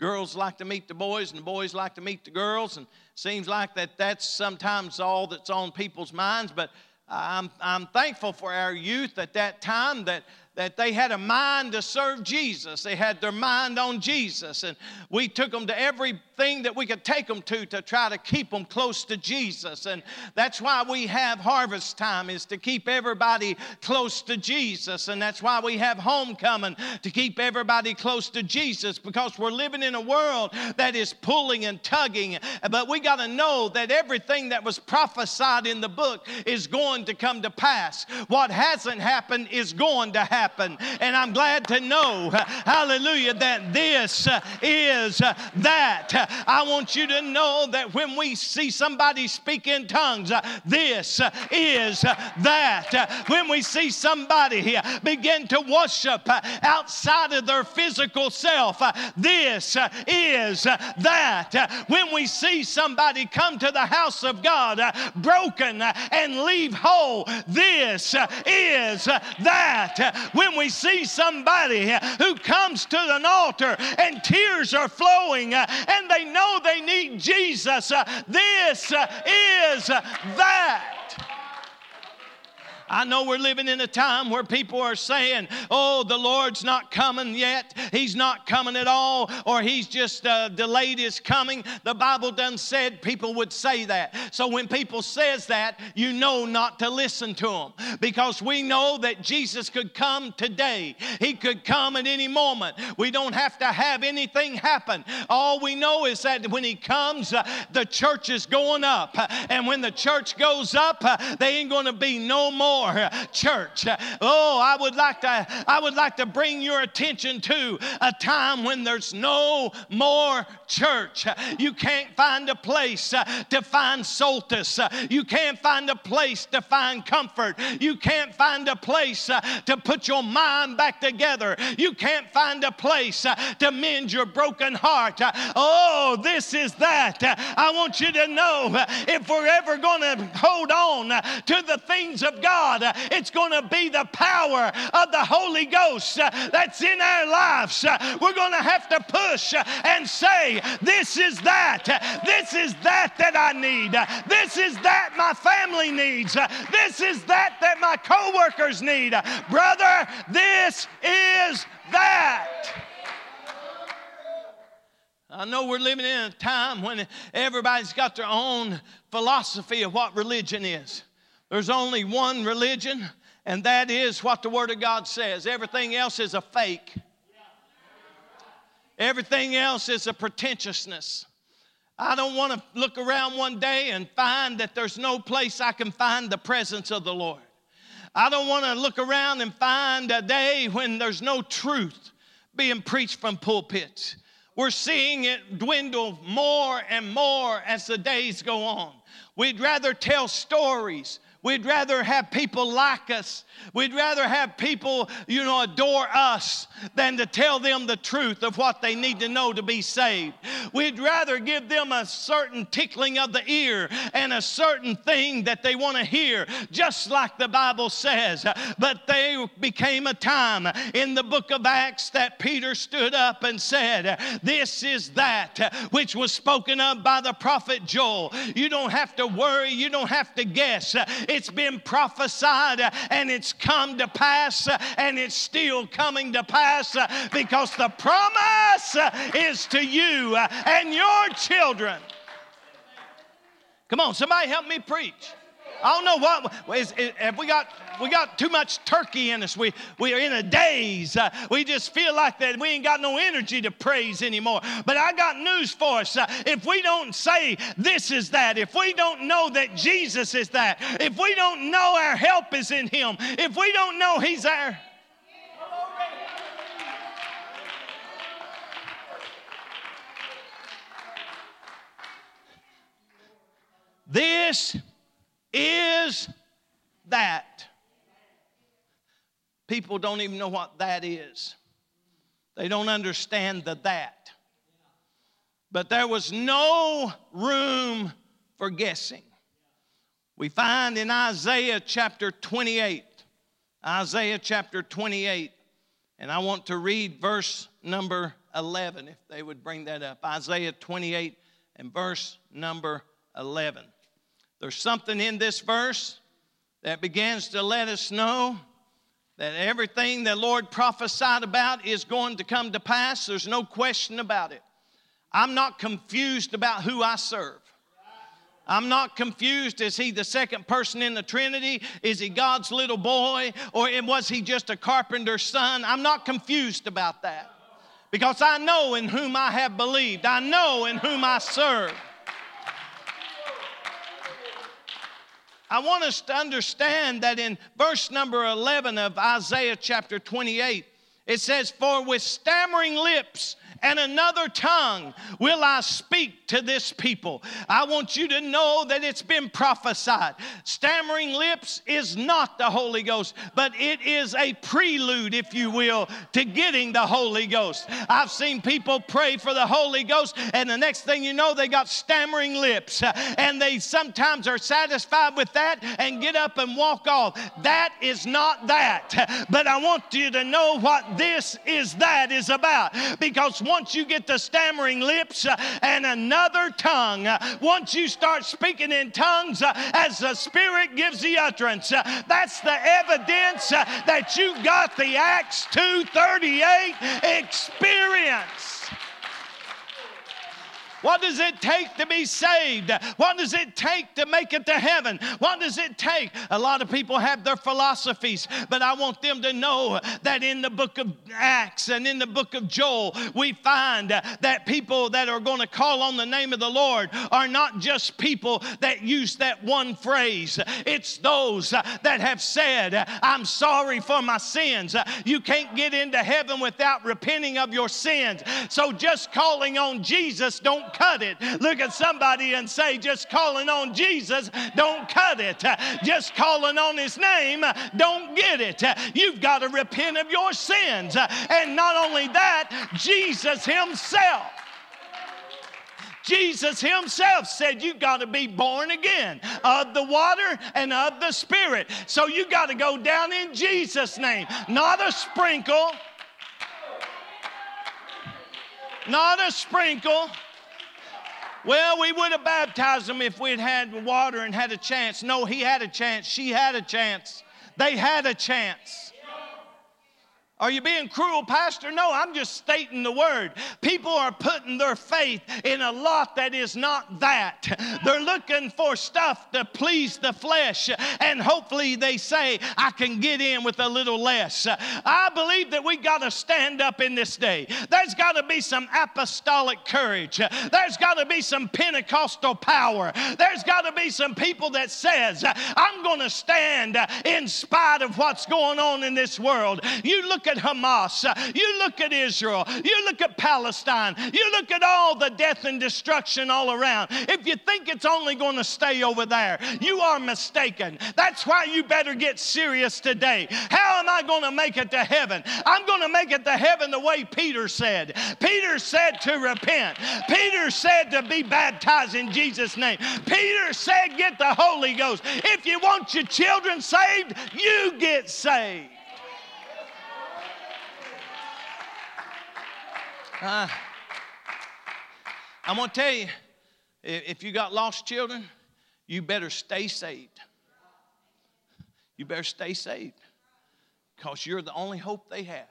girls like to meet the boys and the boys like to meet the girls. And seems like that that's sometimes all that's on people's minds. But i'm, I'm thankful for our youth at that time that that they had a mind to serve Jesus. They had their mind on Jesus. And we took them to everything that we could take them to to try to keep them close to Jesus. And that's why we have harvest time is to keep everybody close to Jesus. And that's why we have homecoming to keep everybody close to Jesus because we're living in a world that is pulling and tugging. But we got to know that everything that was prophesied in the book is going to come to pass. What hasn't happened is going to happen happen. And I'm glad to know, hallelujah, that this uh, is uh, that. I want you to know that when we see somebody speak in tongues, uh, this is that. When we see somebody begin to worship outside of their physical self, this is that. When we see somebody come to the house of God broken and leave whole, this is that when we see somebody uh, who comes to an altar and tears are flowing uh, and they know they need Jesus, uh, this is that. I know we're living in a time where people are saying, oh, the Lord's not coming yet. He's not coming at all, or he's just uh, delayed his coming. The Bible done said people would say that. So when people says that, you know not to listen to them because we know that Jesus could come today. He could come at any moment. We don't have to have anything happen. All we know is that when he comes, uh, the church is going up. And when the church goes up, uh, they ain't going to be no more more uh, church. Uh, oh, I would like to I would like to bring your attention to a time when there's no more church. Uh, you can't find a place to find solace. You can't find a place to find comfort. You can't find a place to put your mind back together. You can't find a place to mend your broken heart. Oh, this is that. I want you to know if we're ever going to hold on to the things of God, God. It's going to be the power of the Holy Ghost that's in our lives. We're going to have to push and say, This is that. This is that that I need. This is that my family needs. This is that that my coworkers need. Brother, this is that. I know we're living in a time when everybody's got their own philosophy of what religion is. There's only one religion, and that is what the Word of God says. Everything else is a fake. Everything else is a pretentiousness. I don't want to look around one day and find that there's no place I can find the presence of the Lord. I don't want to look around and find a day when there's no truth being preached from pulpits. We're seeing it dwindle more and more as the days go on. We'd rather tell stories We'd rather have people like us. We'd rather have people, you know, adore us than to tell them the truth of what they need to know to be saved. We'd rather give them a certain tickling of the ear and a certain thing that they want to hear, just like the Bible says. But there became a time in the book of Acts that Peter stood up and said, This is that which was spoken of by the prophet Joel. You don't have to worry, you don't have to guess. It's been prophesied and it's come to pass and it's still coming to pass because the promise is to you and your children. Come on, somebody help me preach. I don't know what is, is, have we got we got too much turkey in us. We we are in a daze. Uh, we just feel like that we ain't got no energy to praise anymore. But I got news for us. Uh, if we don't say this is that, if we don't know that Jesus is that, if we don't know our help is in Him, if we don't know He's our This is that. People don't even know what that is. They don't understand the that. But there was no room for guessing. We find in Isaiah chapter 28, Isaiah chapter 28, and I want to read verse number 11, if they would bring that up. Isaiah 28 and verse number 11. There's something in this verse that begins to let us know that everything the Lord prophesied about is going to come to pass. There's no question about it. I'm not confused about who I serve. I'm not confused. Is he the second person in the Trinity? Is he God's little boy? Or was he just a carpenter's son? I'm not confused about that because I know in whom I have believed, I know in whom I serve. I want us to understand that in verse number 11 of Isaiah chapter 28, it says, For with stammering lips and another tongue will I speak to this people. I want you to know that it's been prophesied. Stammering lips is not the Holy Ghost, but it is a prelude, if you will, to getting the Holy Ghost. I've seen people pray for the Holy Ghost, and the next thing you know, they got stammering lips, uh, and they sometimes are satisfied with that and get up and walk off. That is not that. But I want you to know what this is that is about because once you get the stammering lips uh, and another tongue, uh, once you start speaking in tongues uh, as the Spirit gives the utterance, that's the evidence that you got the Acts 238 experience. What does it take to be saved? What does it take to make it to heaven? What does it take? A lot of people have their philosophies, but I want them to know that in the book of Acts and in the book of Joel, we find that people that are going to call on the name of the Lord are not just people that use that one phrase. It's those that have said, I'm sorry for my sins. You can't get into heaven without repenting of your sins. So just calling on Jesus don't cut it. Look at somebody and say, just calling on Jesus, don't cut it. Just calling on his name, don't get it. You've got to repent of your sins. And not only that, Jesus himself. Jesus himself said you got to be born again of the water and of the spirit. So you got to go down in Jesus' name, not a sprinkle, not a sprinkle. Well, we would have baptized them if we'd had water and had a chance. No, he had a chance. She had a chance. They had a chance. Are you being cruel, Pastor? No, I'm just stating the word. People are putting their faith in a lot that is not that. They're looking for stuff to please the flesh, and hopefully they say, I can get in with a little less. I believe that we got to stand up in this day. There's got to be some apostolic courage. There's got to be some Pentecostal power. There's got to be some people that says, I'm going to stand in spite of what's going on in this world. You look at Hamas, you look at Israel, you look at Palestine, you look at all the death and destruction all around. If you think it's only going to stay over there, you are mistaken. That's why you better get serious today. How am I going to make it to heaven? I'm going to make it to heaven the way Peter said. Peter said to repent, Peter said to be baptized in Jesus' name. Peter said, Get the Holy Ghost. If you want your children saved, you get saved. Uh, I'm going to tell you if you got lost children, you better stay saved. You better stay saved because you're the only hope they have.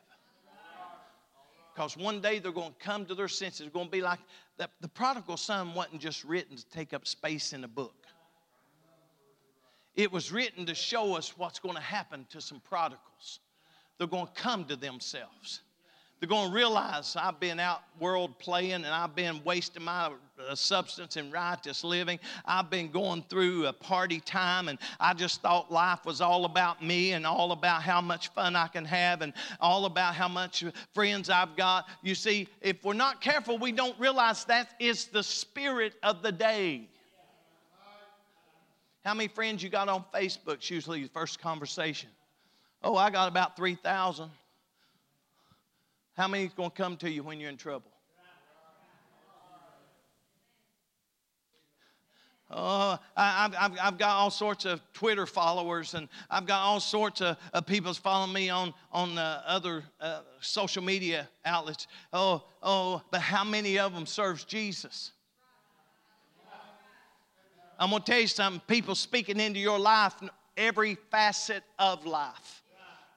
Because one day they're going to come to their senses. It's going to be like the, the prodigal son wasn't just written to take up space in a book, it was written to show us what's going to happen to some prodigals. They're going to come to themselves. They're going to realize I've been out world playing and I've been wasting my uh, substance in riotous living. I've been going through a party time and I just thought life was all about me and all about how much fun I can have and all about how much friends I've got. You see, if we're not careful, we don't realize that is the spirit of the day. How many friends you got on Facebook? It's usually the first conversation. Oh, I got about 3,000. How many is going to come to you when you're in trouble? Oh, I, have I've got all sorts of Twitter followers, and I've got all sorts of, of people following me on, on uh, other uh, social media outlets. Oh, oh, but how many of them serves Jesus? I'm going to tell you something. People speaking into your life, every facet of life.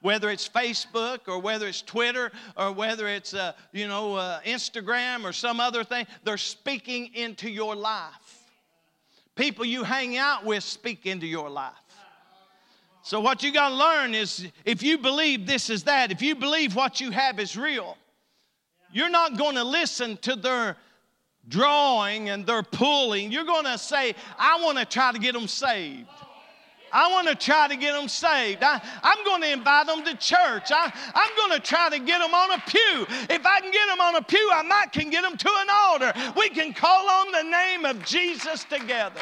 Whether it's Facebook or whether it's Twitter or whether it's, uh, you know, uh, Instagram or some other thing, they're speaking into your life. People you hang out with speak into your life. So, what you got to learn is if you believe this is that, if you believe what you have is real, you're not going to listen to their drawing and their pulling. You're going to say, I want to try to get them saved. I want to try to get them saved. I, am going to invite them to church. I, I'm going to try to get them on a pew. If I can get them on a pew, I might can get them to an altar. We can call on the name of Jesus together.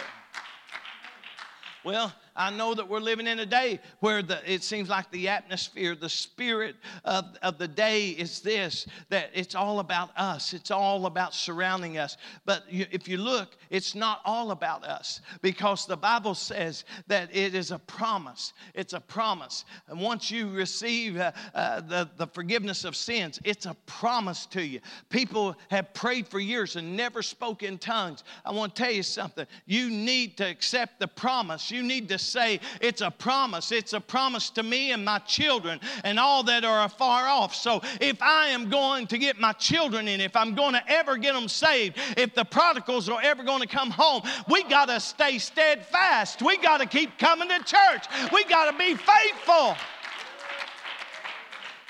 Well, I know that we're living in a day where the, it seems like the atmosphere, the spirit of, of the day is this that it's all about us, it's all about surrounding us. But you, if you look, it's not all about us because the Bible says that it is a promise. It's a promise. And once you receive uh, uh, the, the forgiveness of sins, it's a promise to you. People have prayed for years and never spoke in tongues. I want to tell you something. You need to accept the promise. You need to say, It's a promise. It's a promise to me and my children and all that are afar off. So if I am going to get my children in, if I'm going to ever get them saved, if the prodigals are ever going to come home, we got to stay steadfast. We got to keep coming to church. We got to be faithful.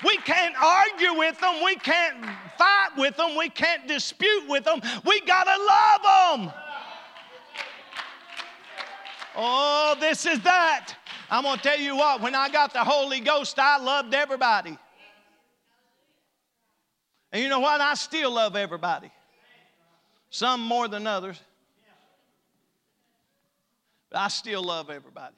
We can't argue with them. We can't fight with them. We can't dispute with them. We got to love them. Oh, this is that. I'm going to tell you what, when I got the Holy Ghost, I loved everybody. And you know what? I still love everybody. Some more than others. But I still love everybody.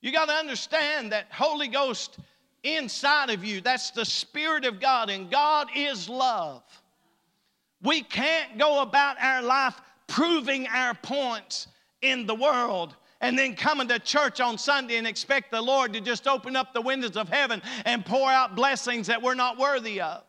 You got to understand that Holy Ghost inside of you, that's the Spirit of God, and God is love. We can't go about our life proving our points in the world and then coming to church on Sunday and expect the Lord to just open up the windows of heaven and pour out blessings that we're not worthy of.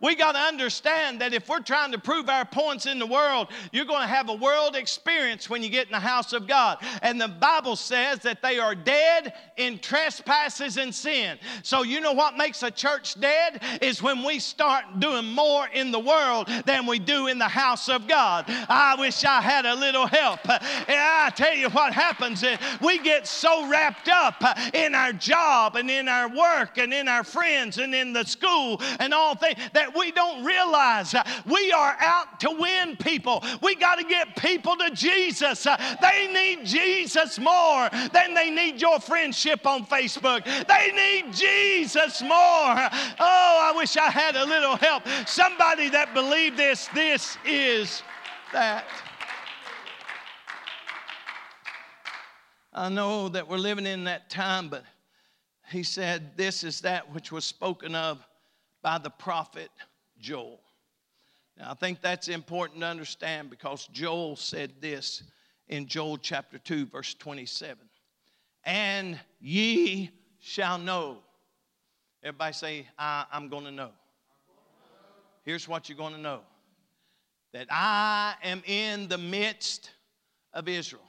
We got to understand that if we're trying to prove our points in the world, you're going to have a world experience when you get in the house of God. And the Bible says that they are dead in trespasses and sin. So, you know what makes a church dead? Is when we start doing more in the world than we do in the house of God. I wish I had a little help. And I tell you what happens we get so wrapped up in our job and in our work and in our friends and in the school and all things that that we don't realize. Uh, we are out to win people. We got to get people to Jesus. Uh, they need Jesus more than they need your friendship on Facebook. They need Jesus more. Oh, I wish I had a little help. Somebody that believed this, this is that. I know that we're living in that time, but he said, This is that which was spoken of by the prophet Joel. Now, I think that's important to understand because Joel said this in Joel chapter 2, verse 27. And ye shall know. Everybody say, I, am going to know. Here's what you're going to know that I am in the midst of Israel.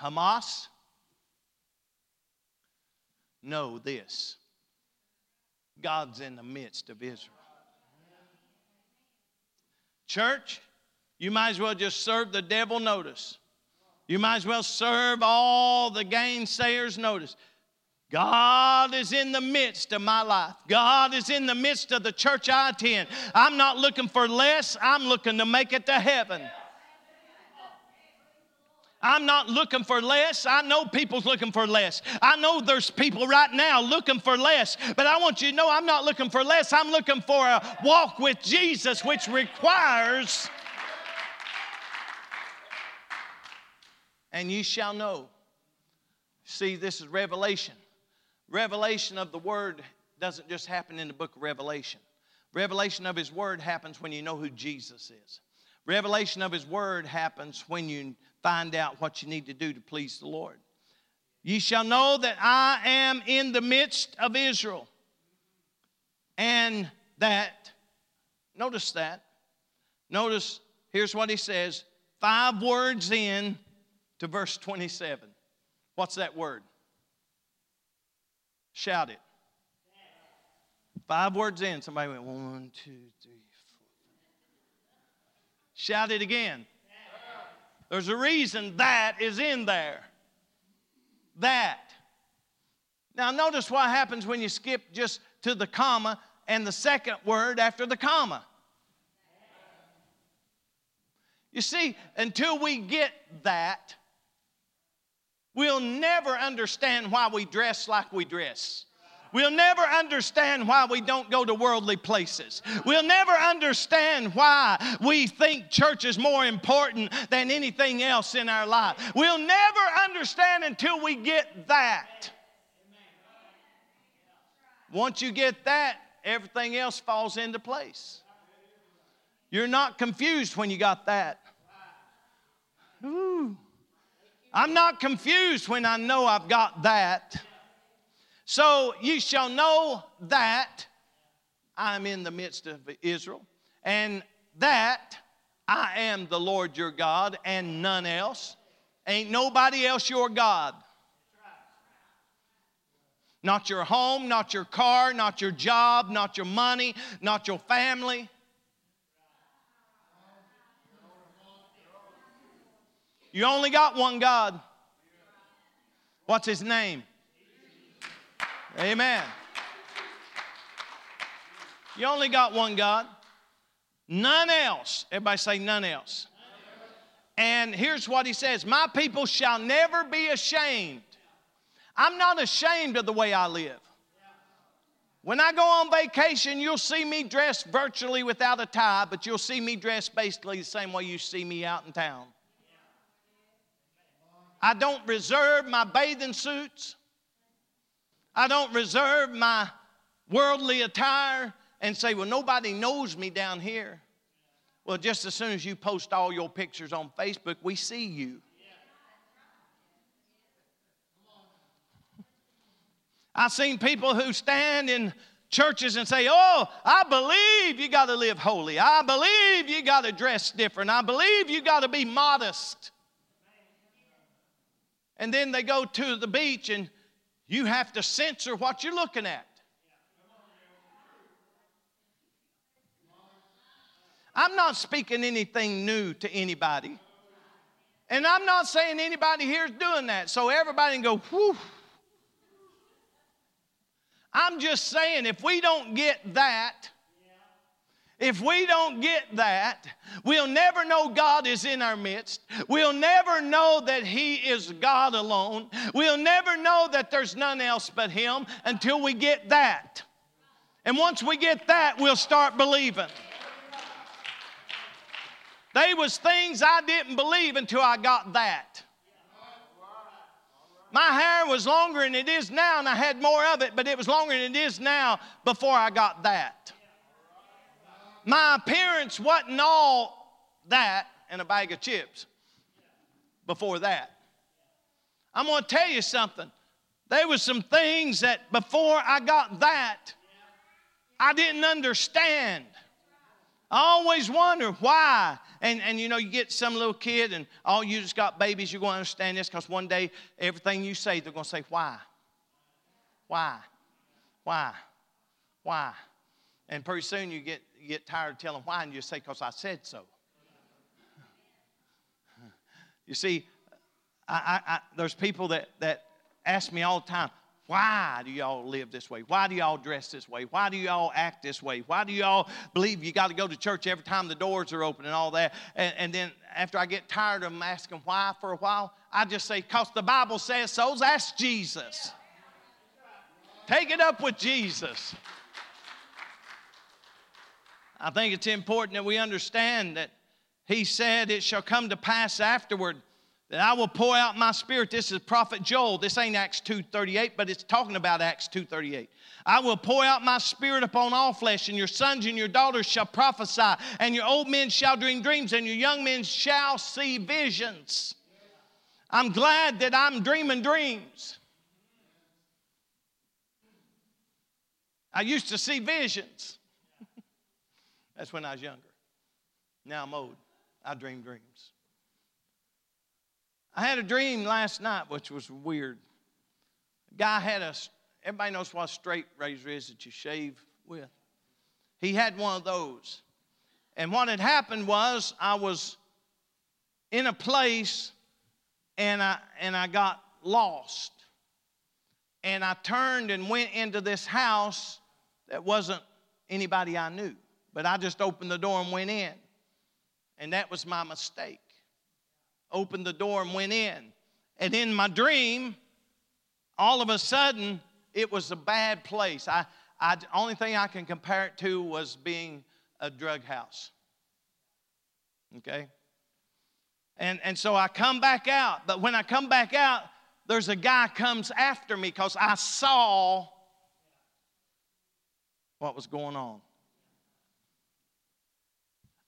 Hamas, know this God's in the midst of Israel. Church, you might as well just serve the devil notice. You might as well serve all the gainsayers notice. God is in the midst of my life. God is in the midst of the church I attend. I'm not looking for less, I'm looking to make it to heaven. I'm not looking for less. I know people's looking for less. I know there's people right now looking for less, but I want you to know I'm not looking for less. I'm looking for a walk with Jesus, which requires, and you shall know. See, this is revelation. Revelation of the word doesn't just happen in the book of Revelation. Revelation of his word happens when you know who Jesus is. Revelation of his word happens when you find out what you need to do to please the Lord. Ye shall know that I am in the midst of Israel. And that, notice that. Notice, here's what he says five words in to verse 27. What's that word? Shout it. Five words in, somebody went one, two, three, four. Shout it again. There's a reason that is in there. That. Now, notice what happens when you skip just to the comma and the second word after the comma. You see, until we get that, we'll never understand why we dress like we dress. We'll never understand why we don't go to worldly places. We'll never understand why we think church is more important than anything else in our life. We'll never understand until we get that. Once you get that, everything else falls into place. You're not confused when you got that. Ooh. I'm not confused when I know I've got that. So you shall know that I'm in the midst of Israel, and that I am the Lord your God and none else. Ain't nobody else your God. Not your home, not your car, not your job, not your money, not your family. You only got one God. What's his name? Amen. You only got one God. None else. Everybody say none else. And here's what he says My people shall never be ashamed. I'm not ashamed of the way I live. When I go on vacation, you'll see me dressed virtually without a tie, but you'll see me dressed basically the same way you see me out in town. I don't reserve my bathing suits. I don't reserve my worldly attire and say, well, nobody knows me down here. Well, just as soon as you post all your pictures on Facebook, we see you. I've seen people who stand in churches and say, Oh, I believe you got to live holy. I believe you got to dress different. I believe you got to be modest. And then they go to the beach and you have to censor what you're looking at. I'm not speaking anything new to anybody. And I'm not saying anybody here is doing that. So everybody can go, whew. I'm just saying if we don't get that, if we don't get that, we'll never know God is in our midst. We'll never know that He is God alone. We'll never know that there's none else but Him until we get that. And once we get that, we'll start believing. They was things I didn't believe until I got that. My hair was longer than it is now, and I had more of it, but it was longer than it is now before I got that. My appearance wasn't all that and a bag of chips before that. I'm going to tell you something. There was some things that before I got that, I didn't understand. I always wonder why. And, and you know, you get some little kid and all you just got babies, you're going to understand this because one day everything you say, they're going to say, Why? Why? Why? Why? And pretty soon you get, you get tired of telling why and you say, Because I said so. You see, I, I, I, there's people that, that ask me all the time, why do y'all live this way? Why do y'all dress this way? Why do y'all act this way? Why do y'all believe you got to go to church every time the doors are open and all that? And, and then after I get tired of them asking why for a while, I just say, because the Bible says so. Ask Jesus. Take it up with Jesus. I think it's important that we understand that He said, It shall come to pass afterward that I will pour out my spirit. This is prophet Joel. This ain't Acts 2.38, but it's talking about Acts 2.38. I will pour out my spirit upon all flesh, and your sons and your daughters shall prophesy, and your old men shall dream dreams, and your young men shall see visions. I'm glad that I'm dreaming dreams. I used to see visions. That's when I was younger. Now I'm old. I dream dreams. I had a dream last night, which was weird. A guy had a, everybody knows what a straight razor is that you shave with. He had one of those. And what had happened was I was in a place and I, and I got lost. And I turned and went into this house that wasn't anybody I knew, but I just opened the door and went in. And that was my mistake. Opened the door and went in. And in my dream, all of a sudden, it was a bad place. I, I, only thing I can compare it to was being a drug house. Okay? And, and so I come back out. But when I come back out, there's a guy comes after me because I saw what was going on.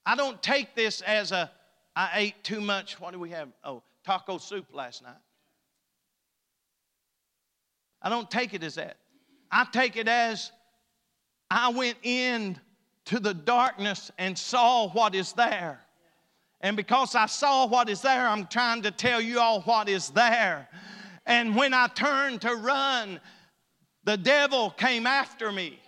I don't take this as a, I ate too much. What do we have? Oh, taco soup last night. I don't take it as that. I take it as I went in to the darkness and saw what is there. And because I saw what is there, I'm trying to tell you all what is there. And when I turned to run, the devil came after me.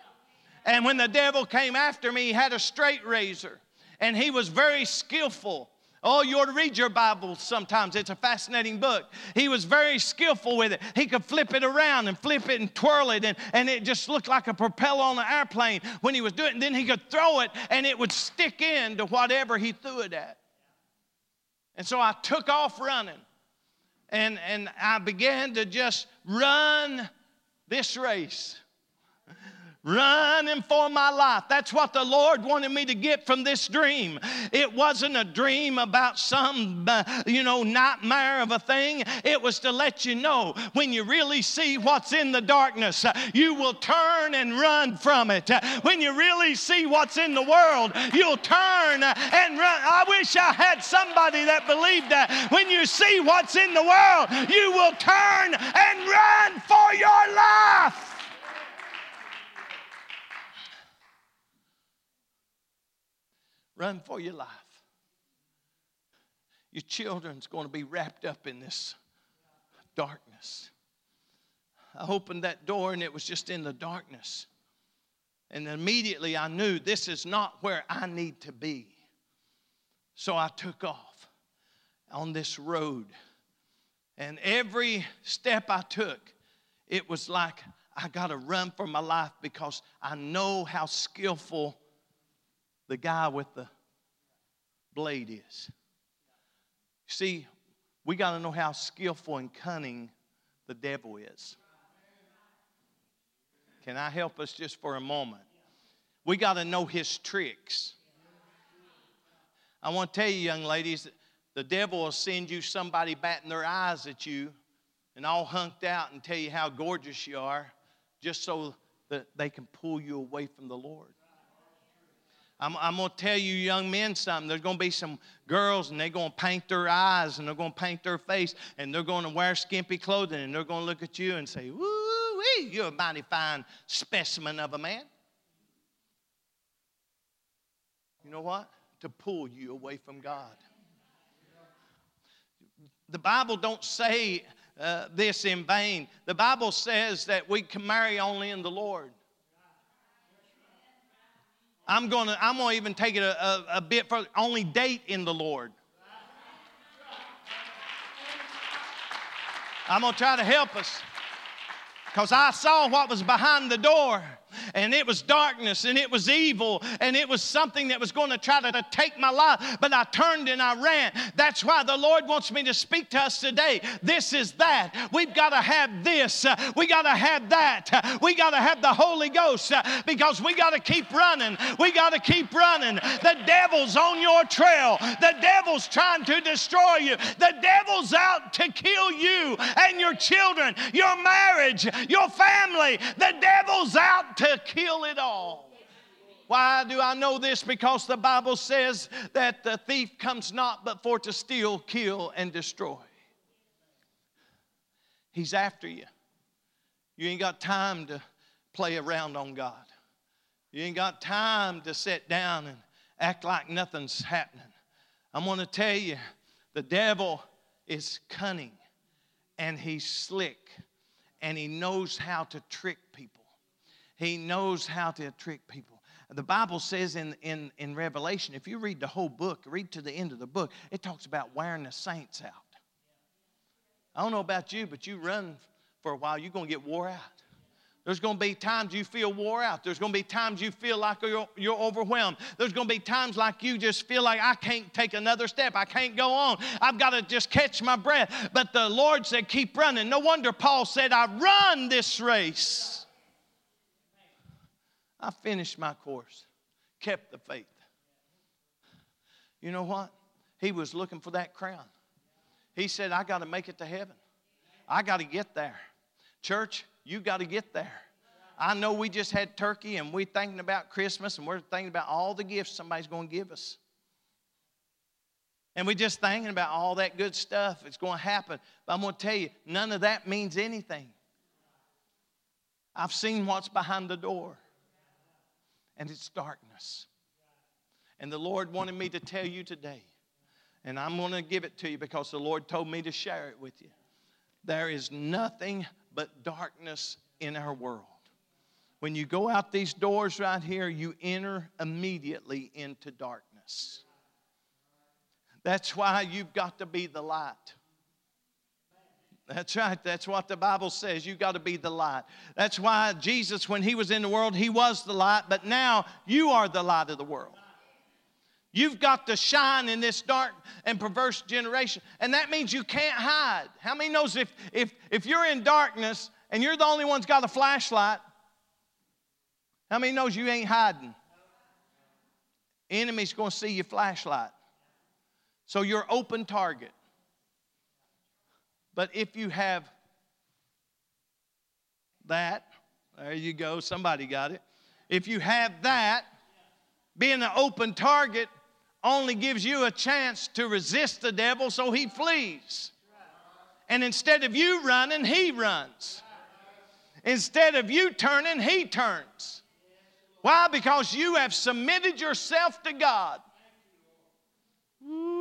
And when the devil came after me, he had a straight razor. And he was very skillful Oh, you ought to read your Bible sometimes. It's a fascinating book. He was very skillful with it. He could flip it around and flip it and twirl it, and, and it just looked like a propeller on an airplane when he was doing it. And then he could throw it, and it would stick into whatever he threw it at. And so I took off running, and, and I began to just run this race running for my life. That's what the Lord wanted me to get from this dream. It wasn't a dream about some, uh, you know, nightmare of a thing. It was to let you know when you really see what's in the darkness, uh, you will turn and run from it. Uh, when you really see what's in the world, you'll turn and run. I wish I had somebody that believed that. When you see what's in the world, you will turn and run for your life. Run for your life. Your children's going to be wrapped up in this darkness. I opened that door and it was just in the darkness. And immediately I knew this is not where I need to be. So I took off on this road. And every step I took, it was like I got to run for my life because I know how skillful the guy with the blade is. See, we got to know how skillful and cunning the devil is. Can I help us just for a moment? We got to know his tricks. I want to tell you, young ladies, the devil will send you somebody batting their eyes at you and all hunked out and tell you how gorgeous you are just so that they can pull you away from the Lord. I'm, I'm going to tell you, young men, something. There's going to be some girls, and they're going to paint their eyes, and they're going to paint their face, and they're going to wear skimpy clothing, and they're going to look at you and say, Woo, you're a mighty fine specimen of a man. You know what? To pull you away from God. The Bible don't say uh, this in vain. The Bible says that we can marry only in the Lord. I'm going to I'm to even take it a, a, a bit further. Only date in the Lord. I'm going to try to help us because I saw what was behind the door and it was darkness and it was evil and it was something that was going to try to, take my life, but I turned and I ran. That's why the Lord wants me to speak to us today. This is that. We've got to have this. We got to have that. We got to have the Holy Ghost because we got to keep running. We got to keep running. The devil's on your trail. The devil's trying to destroy you. The devil's out to kill you and your children, your marriage, your family. The devil's out to kill it all. Why do I know this? Because the Bible says that the thief comes not but for to steal, kill, and destroy. He's after you. You ain't got time to play around on God. You ain't got time to sit down and act like nothing's happening. I'm going to tell you the devil is cunning and he's slick and he knows how to trick people. He knows how to trick people. The Bible says in, in, in Revelation, if you read the whole book, read to the end of the book, it talks about wearing the saints out. I don't know about you, but you run for a while, you're going to get wore out. There's going to be times you feel wore out. There's going to be times you feel like you're, you're, overwhelmed. There's going to be times like you just feel like I can't take another step. I can't go on. I've got to just catch my breath. But the Lord said, keep running. No wonder Paul said, I run this race. I finished my course, kept the faith. You know what? He was looking for that crown. He said, I got to make it to heaven. I got to get there. Church, you got to get there. I know we just had turkey and we're thinking about Christmas and we're thinking about all the gifts somebody's going to give us. And we're just thinking about all that good stuff that's going to happen. But I'm going to tell you, none of that means anything. I've seen what's behind the door, and it's darkness. And the Lord wanted me to tell you today, and I'm going to give it to you because the Lord told me to share it with you. There is nothing but darkness in our world. When you go out these doors right here, you enter immediately into darkness. That's why you've got to be the light. That's right. That's what the Bible says. You've got to be the light. That's why Jesus, when he was in the world, he was the light, but now you are the light of the world. You've got to shine in this dark and perverse generation. And that means you can't hide. How many knows if, if, if you're in darkness and you're the only one's got a flashlight, how many knows you ain't hiding? Enemy's to see your flashlight. So you're open target. But if you have that, there you go, somebody got it. If you have that, being an open target, only gives you a chance to resist the devil so he flees. And instead of you running, he runs. Instead of you turning, he turns. Why? Because you have submitted yourself to God. Woo.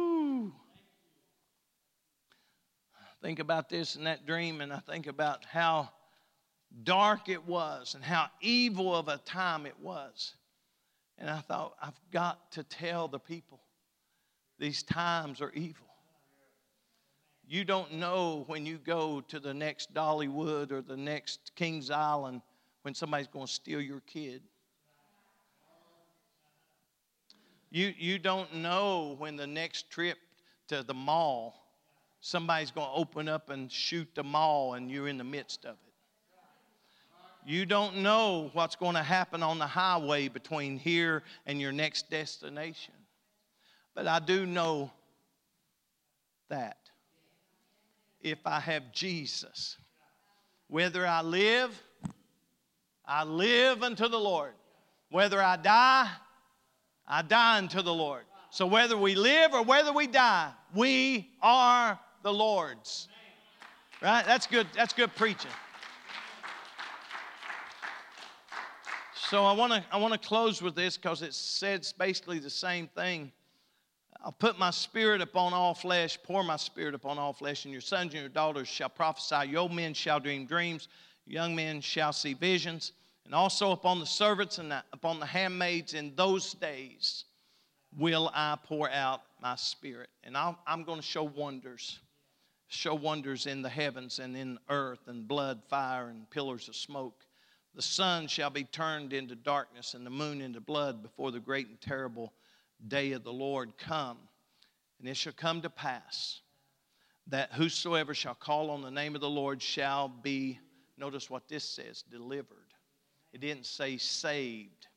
Think about this and that dream, and I think about how dark it was and how evil of a time it was. And I thought, I've got to tell the people these times are evil. You don't know when you go to the next Dollywood or the next Kings Island when somebody's going to steal your kid. You, you don't know when the next trip to the mall, somebody's going to open up and shoot the mall and you're in the midst of it. You don't know what's going to happen on the highway between here and your next destination. But I do know that if I have Jesus, whether I live, I live unto the Lord. Whether I die, I die unto the Lord. So whether we live or whether we die, we are the Lord's. Right? That's good. That's good preaching. So I want to I want to close with this because it says basically the same thing. I'll put my spirit upon all flesh, pour my spirit upon all flesh, and your sons and your daughters shall prophesy. Your men shall dream dreams, young men shall see visions, and also upon the servants and upon the handmaids in those days will I pour out my spirit. And i am going to show wonders, show wonders in the heavens and in earth, and blood, fire, and pillars of smoke. The sun shall be turned into darkness and the moon into blood before the great and terrible day of the Lord come. And it shall come to pass that whosoever shall call on the name of the Lord shall be, notice what this says, delivered. It didn't say saved.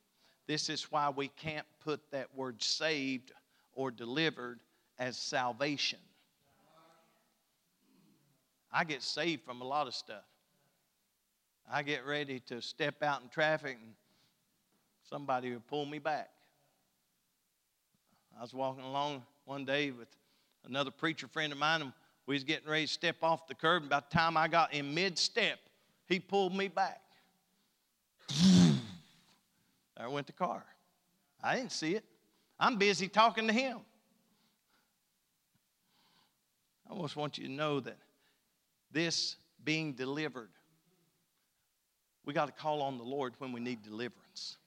This is why we can't put that word saved or delivered as salvation. I get saved from a lot of stuff. I get ready to step out in traffic and somebody would pull me back. I was walking along one day with another preacher friend of mine, and we was getting ready to step off the curb. And by the time I got in mid-step, he pulled me back. there went the car. I didn't see it. I'm busy talking to him. I almost want you to know that this being delivered We got to call on the Lord when we need deliverance.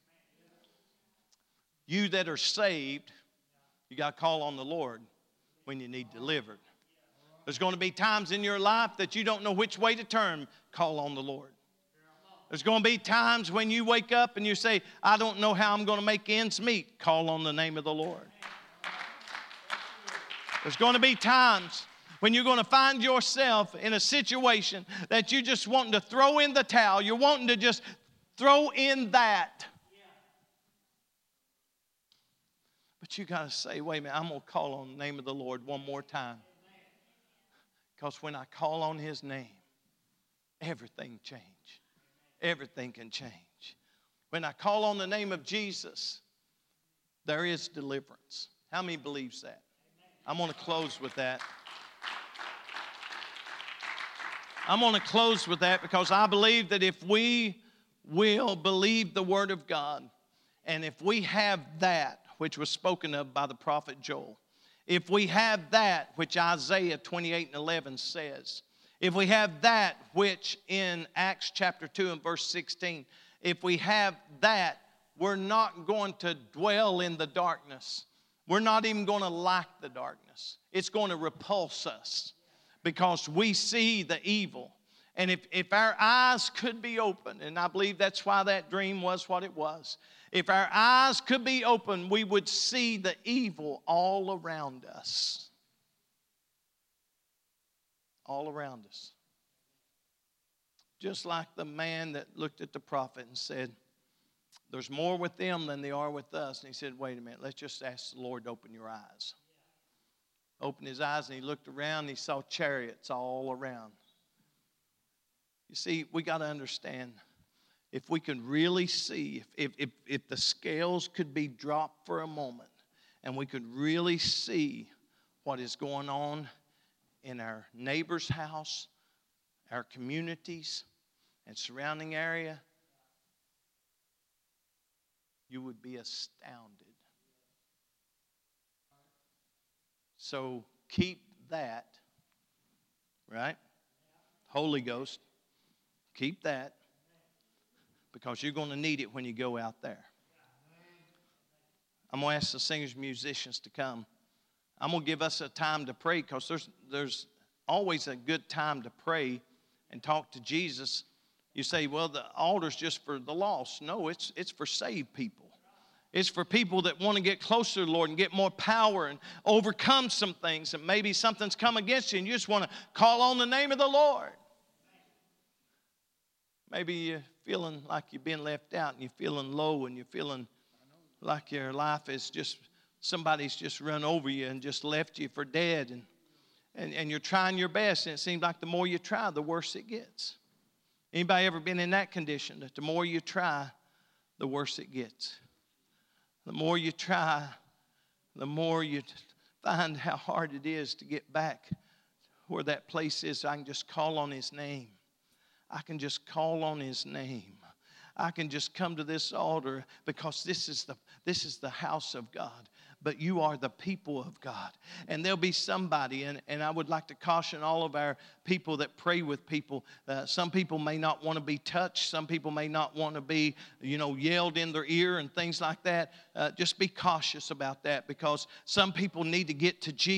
You that are saved, you got to call on the Lord when you need delivered. There's going to be times in your life that you don't know which way to turn, call on the Lord. There's going to be times when you wake up and you say, I don't know how I'm going to make ends meet, call on the name of the Lord. There's going to be times when you're going to find yourself in a situation that you just wanting to throw in the towel. You're wanting to just throw in that. But you got to say, wait a minute, I'm going to call on the name of the Lord one more time. Because when I call on his name, everything change. Everything can change. When I call on the name of Jesus, there is deliverance. How many believes that? I'm going to close with that. I'm going to close with that because I believe that if we will believe the Word of God, and if we have that which was spoken of by the prophet Joel, if we have that which Isaiah 28 and 11 says, if we have that which in Acts chapter 2 and verse 16, if we have that, we're not going to dwell in the darkness. We're not even going to like the darkness. It's going to repulse us because we see the evil. And if, if our eyes could be open, and I believe that's why that dream was what it was, if our eyes could be open, we would see the evil all around us. All around us. Just like the man that looked at the prophet and said, There's more with them than there are with us. And he said, Wait a minute, let's just ask the Lord to open your eyes. Opened his eyes and he looked around and he saw chariots all around. You see, we got to understand if we could really see, if, if, if the scales could be dropped for a moment and we could really see what is going on in our neighbor's house, our communities, and surrounding area, you would be astounded. So keep that, right? Holy Ghost, keep that because you're going to need it when you go out there. I'm going to ask the singers and musicians to come. I'm going to give us a time to pray because there's, there's always a good time to pray and talk to Jesus. You say, well, the altar's just for the lost. No, it's, it's for saved people. It's for people that want to get closer to the Lord and get more power and overcome some things. And maybe something's come against you and you just want to call on the name of the Lord. Maybe you're feeling like you've been left out and you're feeling low and you're feeling like your life is just somebody's just run over you and just left you for dead and, and, and you're trying your best and it seems like the more you try the worse it gets anybody ever been in that condition that the more you try the worse it gets the more you try the more you find how hard it is to get back where that place is i can just call on his name I can just call on his name. I can just come to this altar because this is the this is the house of God. But you are the people of God. And there'll be somebody, and, and I would like to caution all of our people that pray with people. Uh, some people may not want to be touched. Some people may not want to be, you know, yelled in their ear and things like that. Uh, just be cautious about that because some people need to get to Jesus.